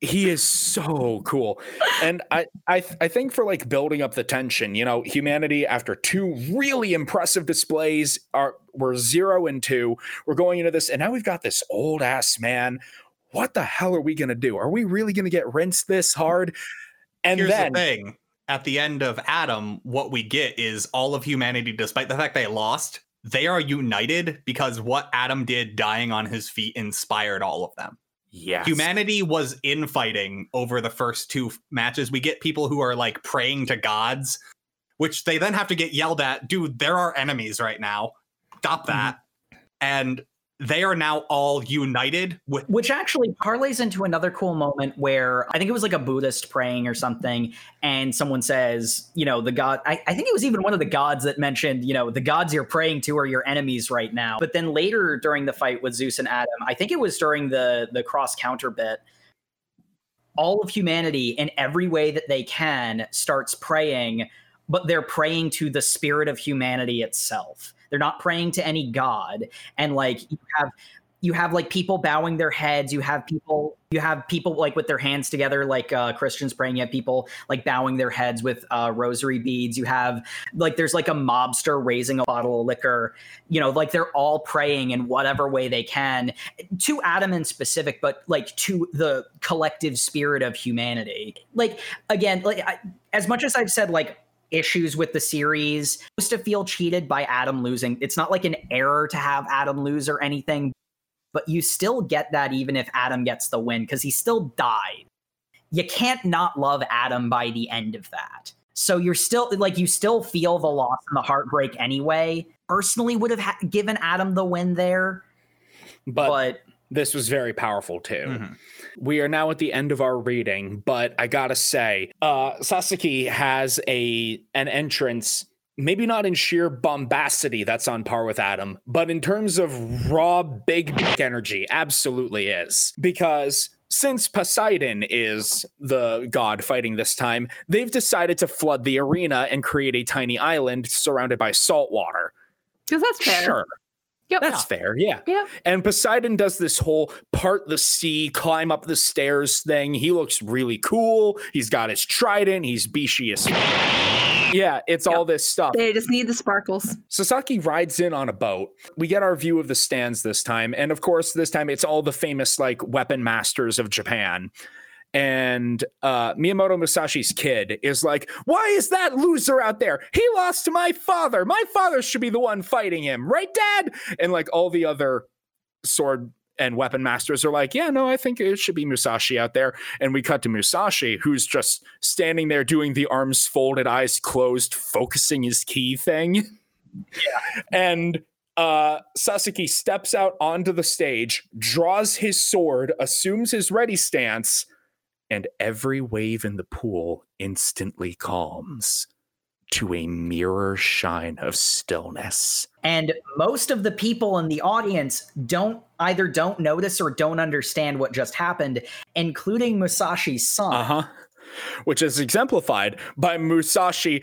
He is so cool. And I, I i think for like building up the tension you know humanity after two really impressive displays are we're zero and two we're going into this and now we've got this old ass man. What the hell are we gonna do? Are we really gonna get rinsed this hard? And Here's then the thing: at the end of Adam, what we get is all of humanity, despite the fact they lost, they are united because what Adam did, dying on his feet, inspired all of them. Yeah Humanity was infighting over the first two f- matches. We get people who are like praying to gods, which they then have to get yelled at. Dude, there are enemies right now. Stop mm-hmm. that. And they are now all united with Which actually parlays into another cool moment where I think it was like a Buddhist praying or something, and someone says, you know, the god, I, I think it was even one of the gods that mentioned, you know, the gods you're praying to are your enemies right now. But then later during the fight with Zeus and Adam, I think it was during the the cross counter bit, all of humanity in every way that they can starts praying, but they're praying to the spirit of humanity itself. They're not praying to any god. And like you have you have like people bowing their heads, you have people you have people like with their hands together like uh Christians praying, you have people like bowing their heads with uh rosary beads. You have like there's like a mobster raising a bottle of liquor. You know, like they're all praying in whatever way they can to Adam in specific, but like to the collective spirit of humanity. Like again, like I, as much as I've said like issues with the series supposed to feel cheated by Adam losing. It's not like an error to have Adam lose or anything, but you still get that even if Adam gets the win because he still died. You can't not love Adam by the end of that. So you're still like you still feel the loss and the heartbreak anyway. Personally, would have ha- given Adam the win there, But, but this was very powerful too. Mhm. We are now at the end of our reading, but I gotta say, uh, Sasaki has a an entrance. Maybe not in sheer bombacity that's on par with Adam, but in terms of raw big energy, absolutely is. Because since Poseidon is the god fighting this time, they've decided to flood the arena and create a tiny island surrounded by salt water. Because that's fair. Sure. Yep. That's fair. Yeah. Yeah. And Poseidon does this whole part the sea, climb up the stairs thing. He looks really cool. He's got his trident. He's Bishi as Yeah, it's all this stuff. They just need the sparkles. Sasaki rides in on a boat. We get our view of the stands this time. And of course, this time it's all the famous like weapon masters of Japan. And uh, Miyamoto Musashi's kid is like, Why is that loser out there? He lost to my father. My father should be the one fighting him, right, dad? And like all the other sword and weapon masters are like, Yeah, no, I think it should be Musashi out there. And we cut to Musashi, who's just standing there doing the arms folded, eyes closed, focusing his key thing. Yeah, And uh, Sasaki steps out onto the stage, draws his sword, assumes his ready stance, and every wave in the pool instantly calms to a mirror shine of stillness. and most of the people in the audience don't either don't notice or don't understand what just happened, including Musashi's son. Uh huh. Which is exemplified by Musashi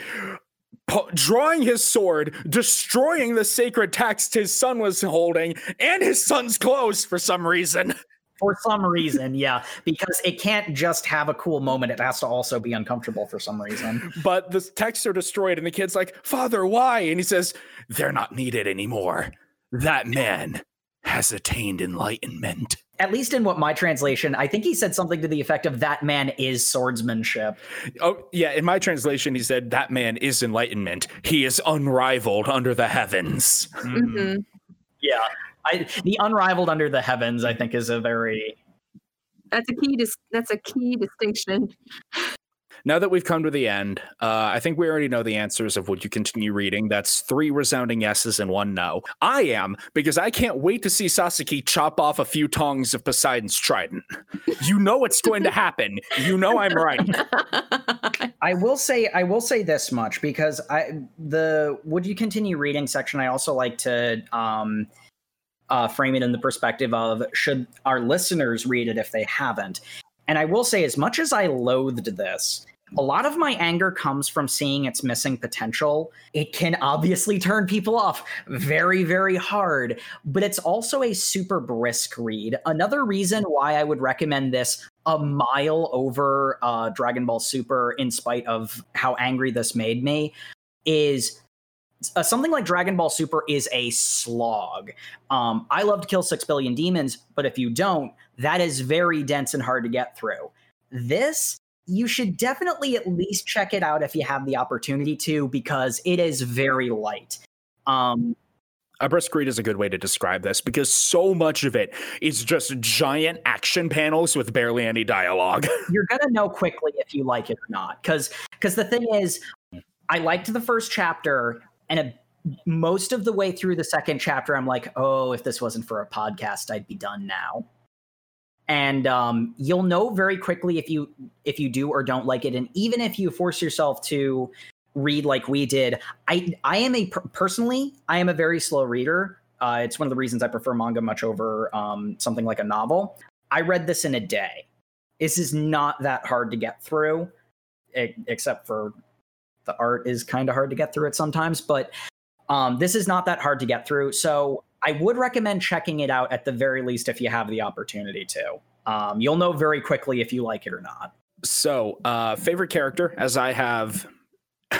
pu- drawing his sword, destroying the sacred text his son was holding, and his son's clothes for some reason. For some reason yeah because it can't just have a cool moment it has to also be uncomfortable for some reason But the texts are destroyed, and the kid's like, Father, why? And he says, They're not needed anymore. That man has attained enlightenment. at least in what my translation i think he said something to the effect of that man is swordsmanship Oh, yeah. In my translation, he said, That man is enlightenment. He is unrivaled under the heavens. hmm yeah I, the unrivaled under the heavens i think is a very That's a key. Dis- that's a key distinction. Now that we've come to the end, uh, I think we already know the answers of would you continue reading. That's three resounding yeses and one no. I am, because I can't wait to see Sasaki chop off a few tongs of Poseidon's trident. You know it's going to happen. You know I'm right. I will say I will say this much because I the would you continue reading section I also like to um uh frame it in the perspective of should our listeners read it if they haven't. And I will say as much as I loathed this, a lot of my anger comes from seeing its missing potential. It can obviously turn people off very, very hard, but it's also a super brisk read. Another reason why I would recommend this a mile over uh, Dragon Ball Super, in spite of how angry this made me, is uh, something like Dragon Ball Super is a slog. Um, I love to kill six billion demons, but if you don't, that is very dense and hard to get through. This, you should definitely at least check it out if you have the opportunity to, because it is very light. Um, A brisk read is a good way to describe this because so much of it is just giant action panels with barely any dialogue. you're gonna know quickly if you like it or not because because the thing is i liked the first chapter and a most of the way through the second chapter, I'm like, oh, if this wasn't for a podcast, I'd be done now. And um, you'll know very quickly if you if you do or don't like it. And even if you force yourself to read like we did, I I am a personally I am a very slow reader. Uh, it's one of the reasons I prefer manga much over um, something like a novel. I read this in a day. This is not that hard to get through, except for the art is kind of hard to get through it sometimes. But um, this is not that hard to get through. So I would recommend checking it out at the very least if you have the opportunity to. Um, you'll know very quickly if you like it or not. So, uh, favorite character, as I have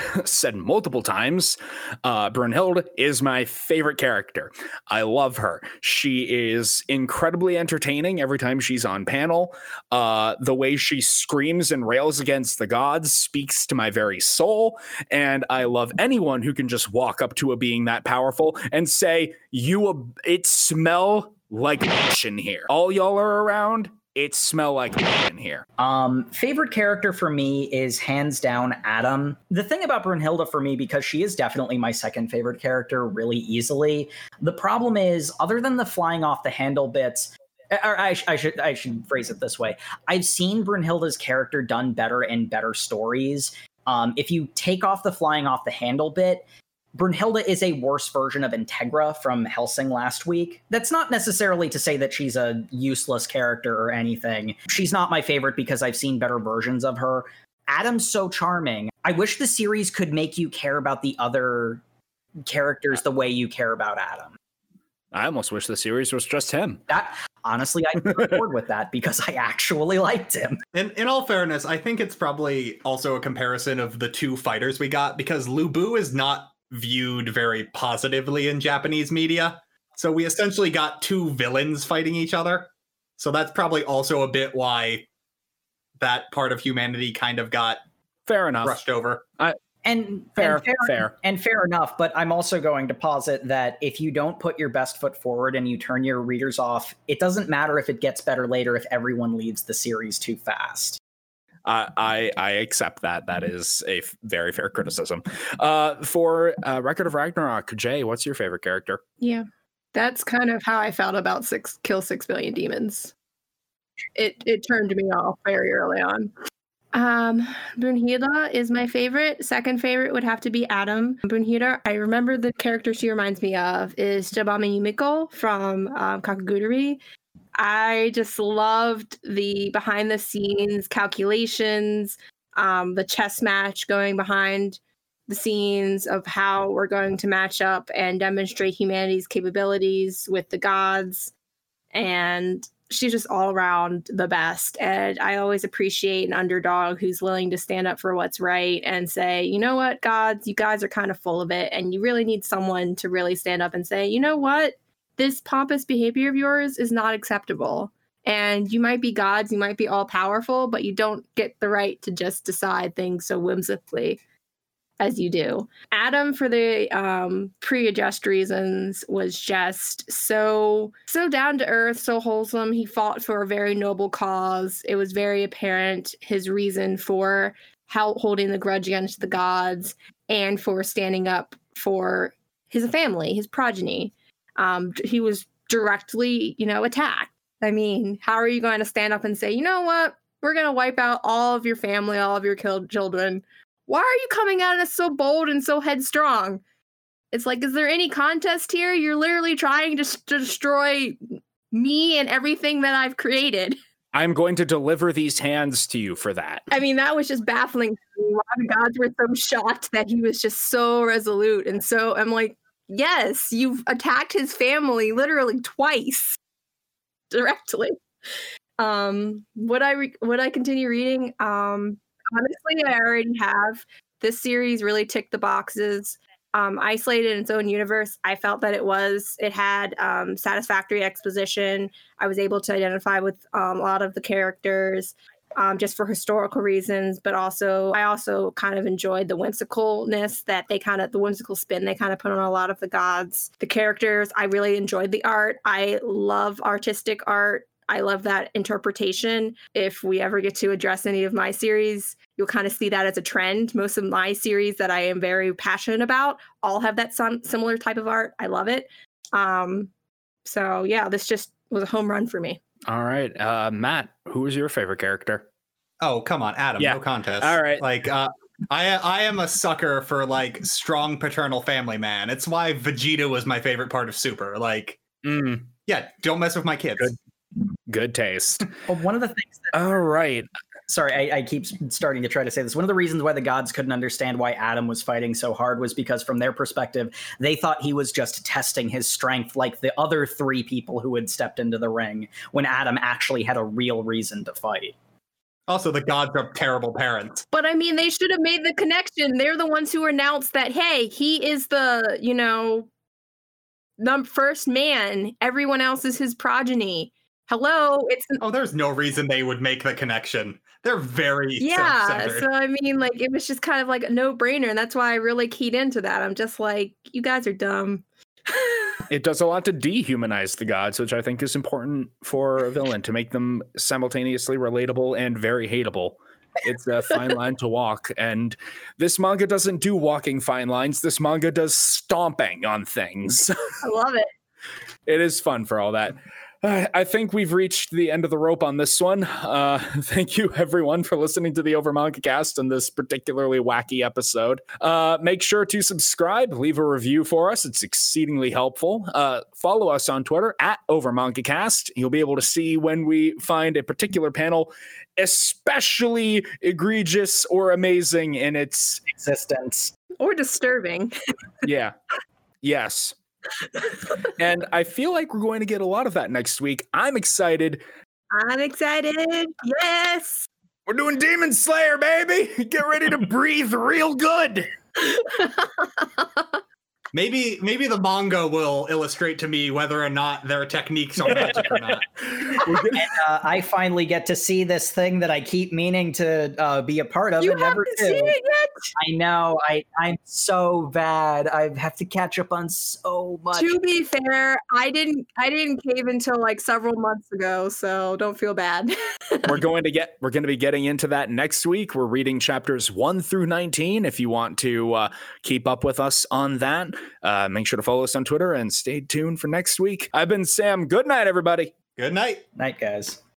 said multiple times, uh, Brunhilde is my favorite character. I love her. She is incredibly entertaining every time she's on panel. Uh, the way she screams and rails against the gods speaks to my very soul. And I love anyone who can just walk up to a being that powerful and say, "You, a, it smell like in here. All y'all are around it smell like in here. Um, favorite character for me is hands down Adam. The thing about Brunhilde for me, because she is definitely my second favorite character, really easily. The problem is, other than the flying off the handle bits, or I, I, should I should phrase it this way. I've seen Brunhilde's character done better in better stories. Um, if you take off the flying off the handle bit, Brunhilde is a worse version of Integra from Hellsing last week. That's not necessarily to say that she's a useless character or anything. She's not my favorite because I've seen better versions of her. Adam's so charming. I wish the series could make you care about the other characters the way you care about Adam. I almost wish the series was just him. That honestly, I can afford with that because I actually liked him. In, in all fairness, I think it's probably also a comparison of the two fighters we got because Lu Bu is not viewed very positively in Japanese media. So we essentially got two villains fighting each other. So that's probably also a bit why that part of humanity kind of got fair enough brushed over. I, and fair, and fair, fair, and fair enough. But I'm also going to posit that if you don't put your best foot forward and you turn your readers off, it doesn't matter if it gets better later if everyone leaves the series too fast. I I accept that. That is a f- very fair criticism. Uh, for uh, Record of Ragnarok, Jay, what's your favorite character? Yeah, that's kind of how I felt about six kill six billion demons. It it turned me off very early on. Um, Brunhilde is my favorite. Second favorite would have to be Adam. Brunhilde, I remember the character she reminds me of is Jabami Yumeko from um. I just loved the behind the scenes calculations, um, the chess match going behind the scenes of how we're going to match up and demonstrate humanity's capabilities with the gods. And she's just all around the best. And I always appreciate an underdog who's willing to stand up for what's right and say, you know what, gods, you guys are kind of full of it. And you really need someone to really stand up and say, you know what, this pompous behavior of yours is not acceptable. And you might be gods, you might be all powerful, but you don't get the right to just decide things so whimsically as you do. Adam, for the um, pre-adjust reasons, was just so so down to earth, so wholesome. He fought for a very noble cause. It was very apparent his reason for how holding the grudge against the gods and for standing up for his family, his progeny um, he was directly, you know, attacked. I mean, how are you going to stand up and say, you know what? We're going to wipe out all of your family, all of your killed children. Why are you coming at us so bold and so headstrong? It's like, is there any contest here? You're literally trying to, to destroy me and everything that I've created. I'm going to deliver these hands to you for that. I mean, that was just baffling. The gods were so shocked that he was just so resolute. And so I'm like, Yes, you've attacked his family literally twice directly. Um, would I re- would I continue reading? Um, honestly, I already have. This series really ticked the boxes. Um, isolated in its own universe, I felt that it was. It had um, satisfactory exposition. I was able to identify with um, a lot of the characters um, just for historical reasons, but also I also kind of enjoyed the whimsicalness that they kind of the whimsical spin they kind of put on a lot of the gods. The characters, I really enjoyed the art. I love artistic art. I love that interpretation. If we ever get to address any of my series, you'll kind of see that as a trend. Most of my series that I am very passionate about all have that some similar type of art. I love it. Um, so yeah, this just was a home run for me. All right, uh, Matt, who is your favorite character? Oh, come on, Adam. Yeah. No contest. All right. Like, uh, I I am a sucker for like strong paternal family man. It's why Vegeta was my favorite part of Super. Like, Mm, yeah, don't mess with my kids. Good. good taste. Well, one of the things that All right. Sorry, I, I keep starting to try to say this. One of the reasons why the gods couldn't understand why Adam was fighting so hard was because, from their perspective, they thought he was just testing his strength, like the other three people who had stepped into the ring, when Adam actually had a real reason to fight. Also, the gods are terrible parents. But I mean, they should have made the connection. They're the ones who announced that, hey, he is the, you know, num- first man. Everyone else is his progeny. Hello, it's Oh, there's no reason they would make the connection. They're very yeah. So I mean, like, it was just kind of like a no brainer, and that's why I really keyed into that. I'm just like, you guys are dumb. It does a lot to dehumanize the gods, which I think is important for a villain to make them simultaneously relatable and very hateable. It's a fine line to walk. And this manga doesn't do walking fine lines. This manga does stomping on things. I love it. it is fun for all that. I think we've reached the end of the rope on this one. Uh, thank you, everyone, for listening to the Over Manga Cast in this particularly wacky episode. Uh, make sure to subscribe, leave a review for us. It's exceedingly helpful. Uh, follow us on Twitter at Over Manga Cast. You'll be able to see when we find a particular panel especially egregious or amazing in its Existence. Or disturbing. yeah. Yes. And I feel like we're going to get a lot of that next week. I'm excited. I'm excited. Yes. We're doing Demon Slayer, baby. Get ready to breathe real good. Maybe maybe the manga will illustrate to me whether or not their techniques are magic or not. Uh, I finally get to see this thing that I keep meaning to uh, be a part of you and never haven't do. it yet. I know. I I'm so bad. I have to catch up on so much. To be fair, I didn't I didn't cave until like several months ago, so don't feel bad. we're going to get we're going to be getting into that next week. We're reading chapters 1 through 19 if you want to uh, keep up with us on that. Uh, make sure to follow us on Twitter and stay tuned for next week. I've been Sam. Good night everybody. Good night. Night, guys.